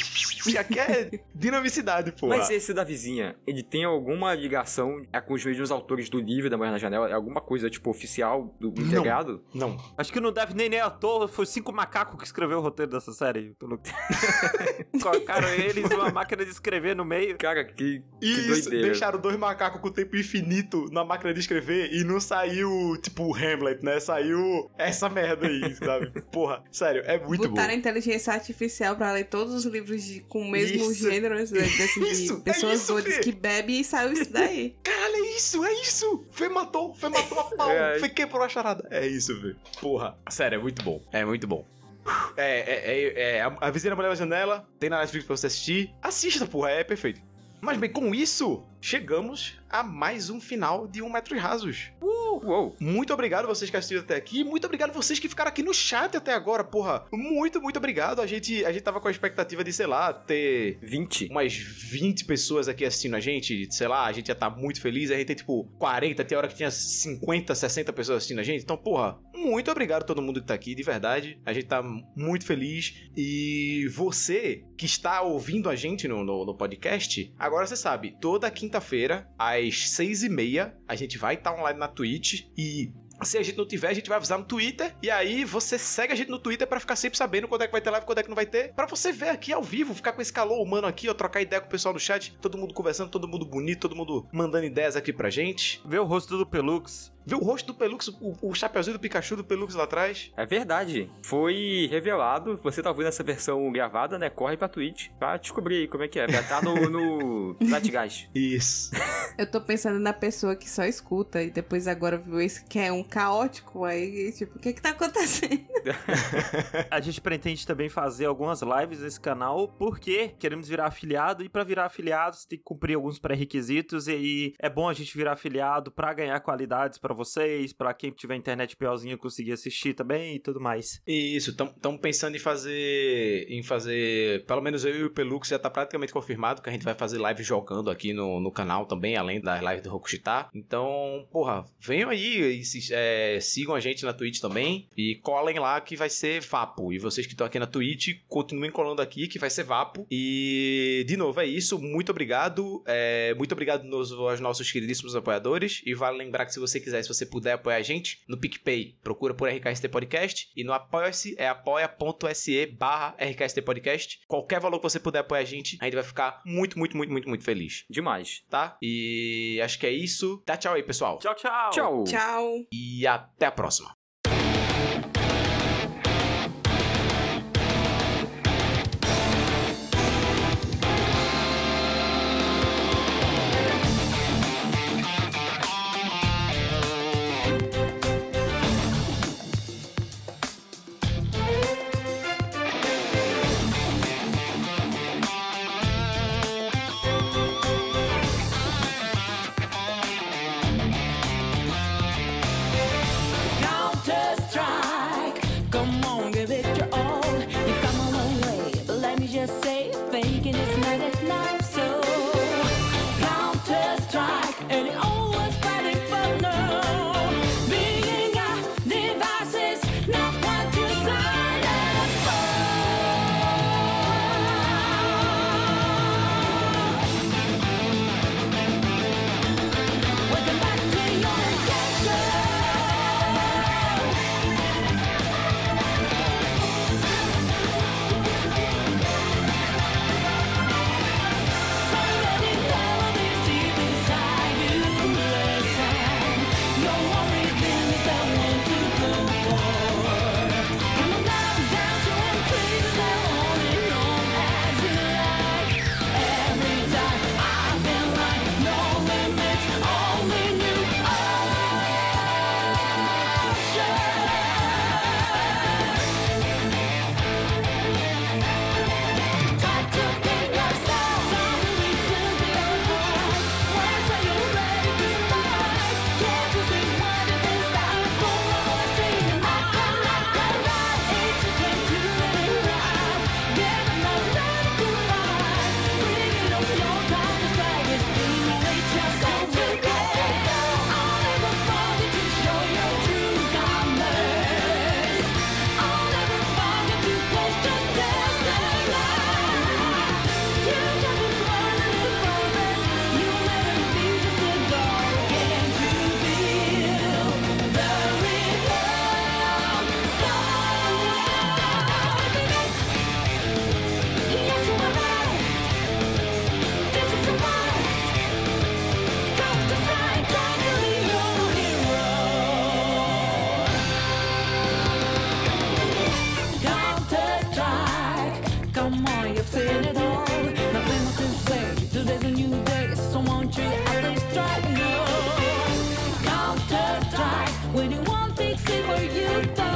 Já quer dinamicidade, porra. Mas esse da vizinha, ele tem alguma ligação é, com os mesmos autores do livro da mulher na janela? É alguma coisa, tipo, oficial do Não. integrado? Não. Acho que não deve nem nem à toa, foi cinco macacos que escreveu o roteiro dessa série. Pelo... [LAUGHS] Colocaram eles uma máquina de escrever no meio. Cara, que, que Isso, doideira. deixaram dois macacos com tempo infinito na máquina de escrever e não saiu, tipo, Hamlet, né? Saiu essa merda aí, [LAUGHS] sabe? Porra, sério, é muito Botaram a bom. inteligência artificial pra ler todos os livros de- com o mesmo Isso. gênero, né, desse, de [LAUGHS] Isso, é pessoas isso, doidas Fê. que bebem e saiu isso daí. [LAUGHS] Caralho, é isso, é isso! Fê matou, Fê matou a pau, É. Fê quebrou a charada. É isso, velho. Porra, sério, é muito bom. É muito bom. É, é, é, é, a, a Vizinha da Mulher na Janela, tem na Netflix pra você assistir. Assista, porra, é perfeito. Mas bem, com isso, chegamos a mais um final de Um Metro e Rasos. Uou. Muito obrigado vocês que assistiram até aqui. Muito obrigado vocês que ficaram aqui no chat até agora, porra. Muito, muito obrigado. A gente, a gente tava com a expectativa de, sei lá, ter 20. umas 20 pessoas aqui assistindo a gente. Sei lá, a gente ia estar muito feliz. A gente tem, tipo, 40, tem hora que tinha 50, 60 pessoas assistindo a gente. Então, porra, muito obrigado a todo mundo que tá aqui, de verdade. A gente tá muito feliz. E você que está ouvindo a gente no, no, no podcast, agora você sabe, toda quinta-feira, às 6 e meia, a gente vai estar online na Twitch e se a gente não tiver, a gente vai avisar no Twitter. E aí você segue a gente no Twitter pra ficar sempre sabendo quando é que vai ter live, quando é que não vai ter. Pra você ver aqui ao vivo, ficar com esse calor humano aqui, ó, trocar ideia com o pessoal no chat. Todo mundo conversando, todo mundo bonito, todo mundo mandando ideias aqui pra gente. Ver o rosto do Pelux. Ver o rosto do Pelux, o, o chapeuzinho do Pikachu do Pelux lá atrás. É verdade. Foi revelado. Você tá ouvindo essa versão gravada, né? Corre pra Twitch pra descobrir aí como é que é. Já tá no, no Zeitgeist. [LAUGHS] Isso. [LAUGHS] Eu tô pensando na pessoa que só escuta e depois agora viu esse que é um caótico, aí, tipo, o que que tá acontecendo? [LAUGHS] A gente pretende também fazer algumas lives nesse canal porque queremos virar afiliado e pra virar afiliado você tem que cumprir alguns pré-requisitos e aí é bom a gente virar afiliado pra ganhar qualidades pra vocês, pra quem tiver internet piorzinha conseguir assistir também e tudo mais. Isso, estamos pensando em fazer. Em fazer. Pelo menos eu e o Pelux já tá praticamente confirmado que a gente vai fazer live jogando aqui no, no canal também, além das lives do Rokushita. Então, porra, venham aí e se- é, sigam a gente na Twitch também. E colem lá que vai ser Vapo. E vocês que estão aqui na Twitch, continuem colando aqui que vai ser Vapo. E, de novo, é isso. Muito obrigado. É, muito obrigado nos, aos nossos queridíssimos apoiadores. E vale lembrar que se você quiser, se você puder apoiar a gente, no PicPay, procura por RKST Podcast. E no Apoia-se é apoia.se barra RKST Podcast. Qualquer valor que você puder apoiar a gente, a gente vai ficar muito, muito, muito, muito, muito feliz. Demais. Tá? E acho que é isso. Dá tchau aí, pessoal. Tchau, tchau! Tchau. Tchau! E até a próxima. When you want fix it for you.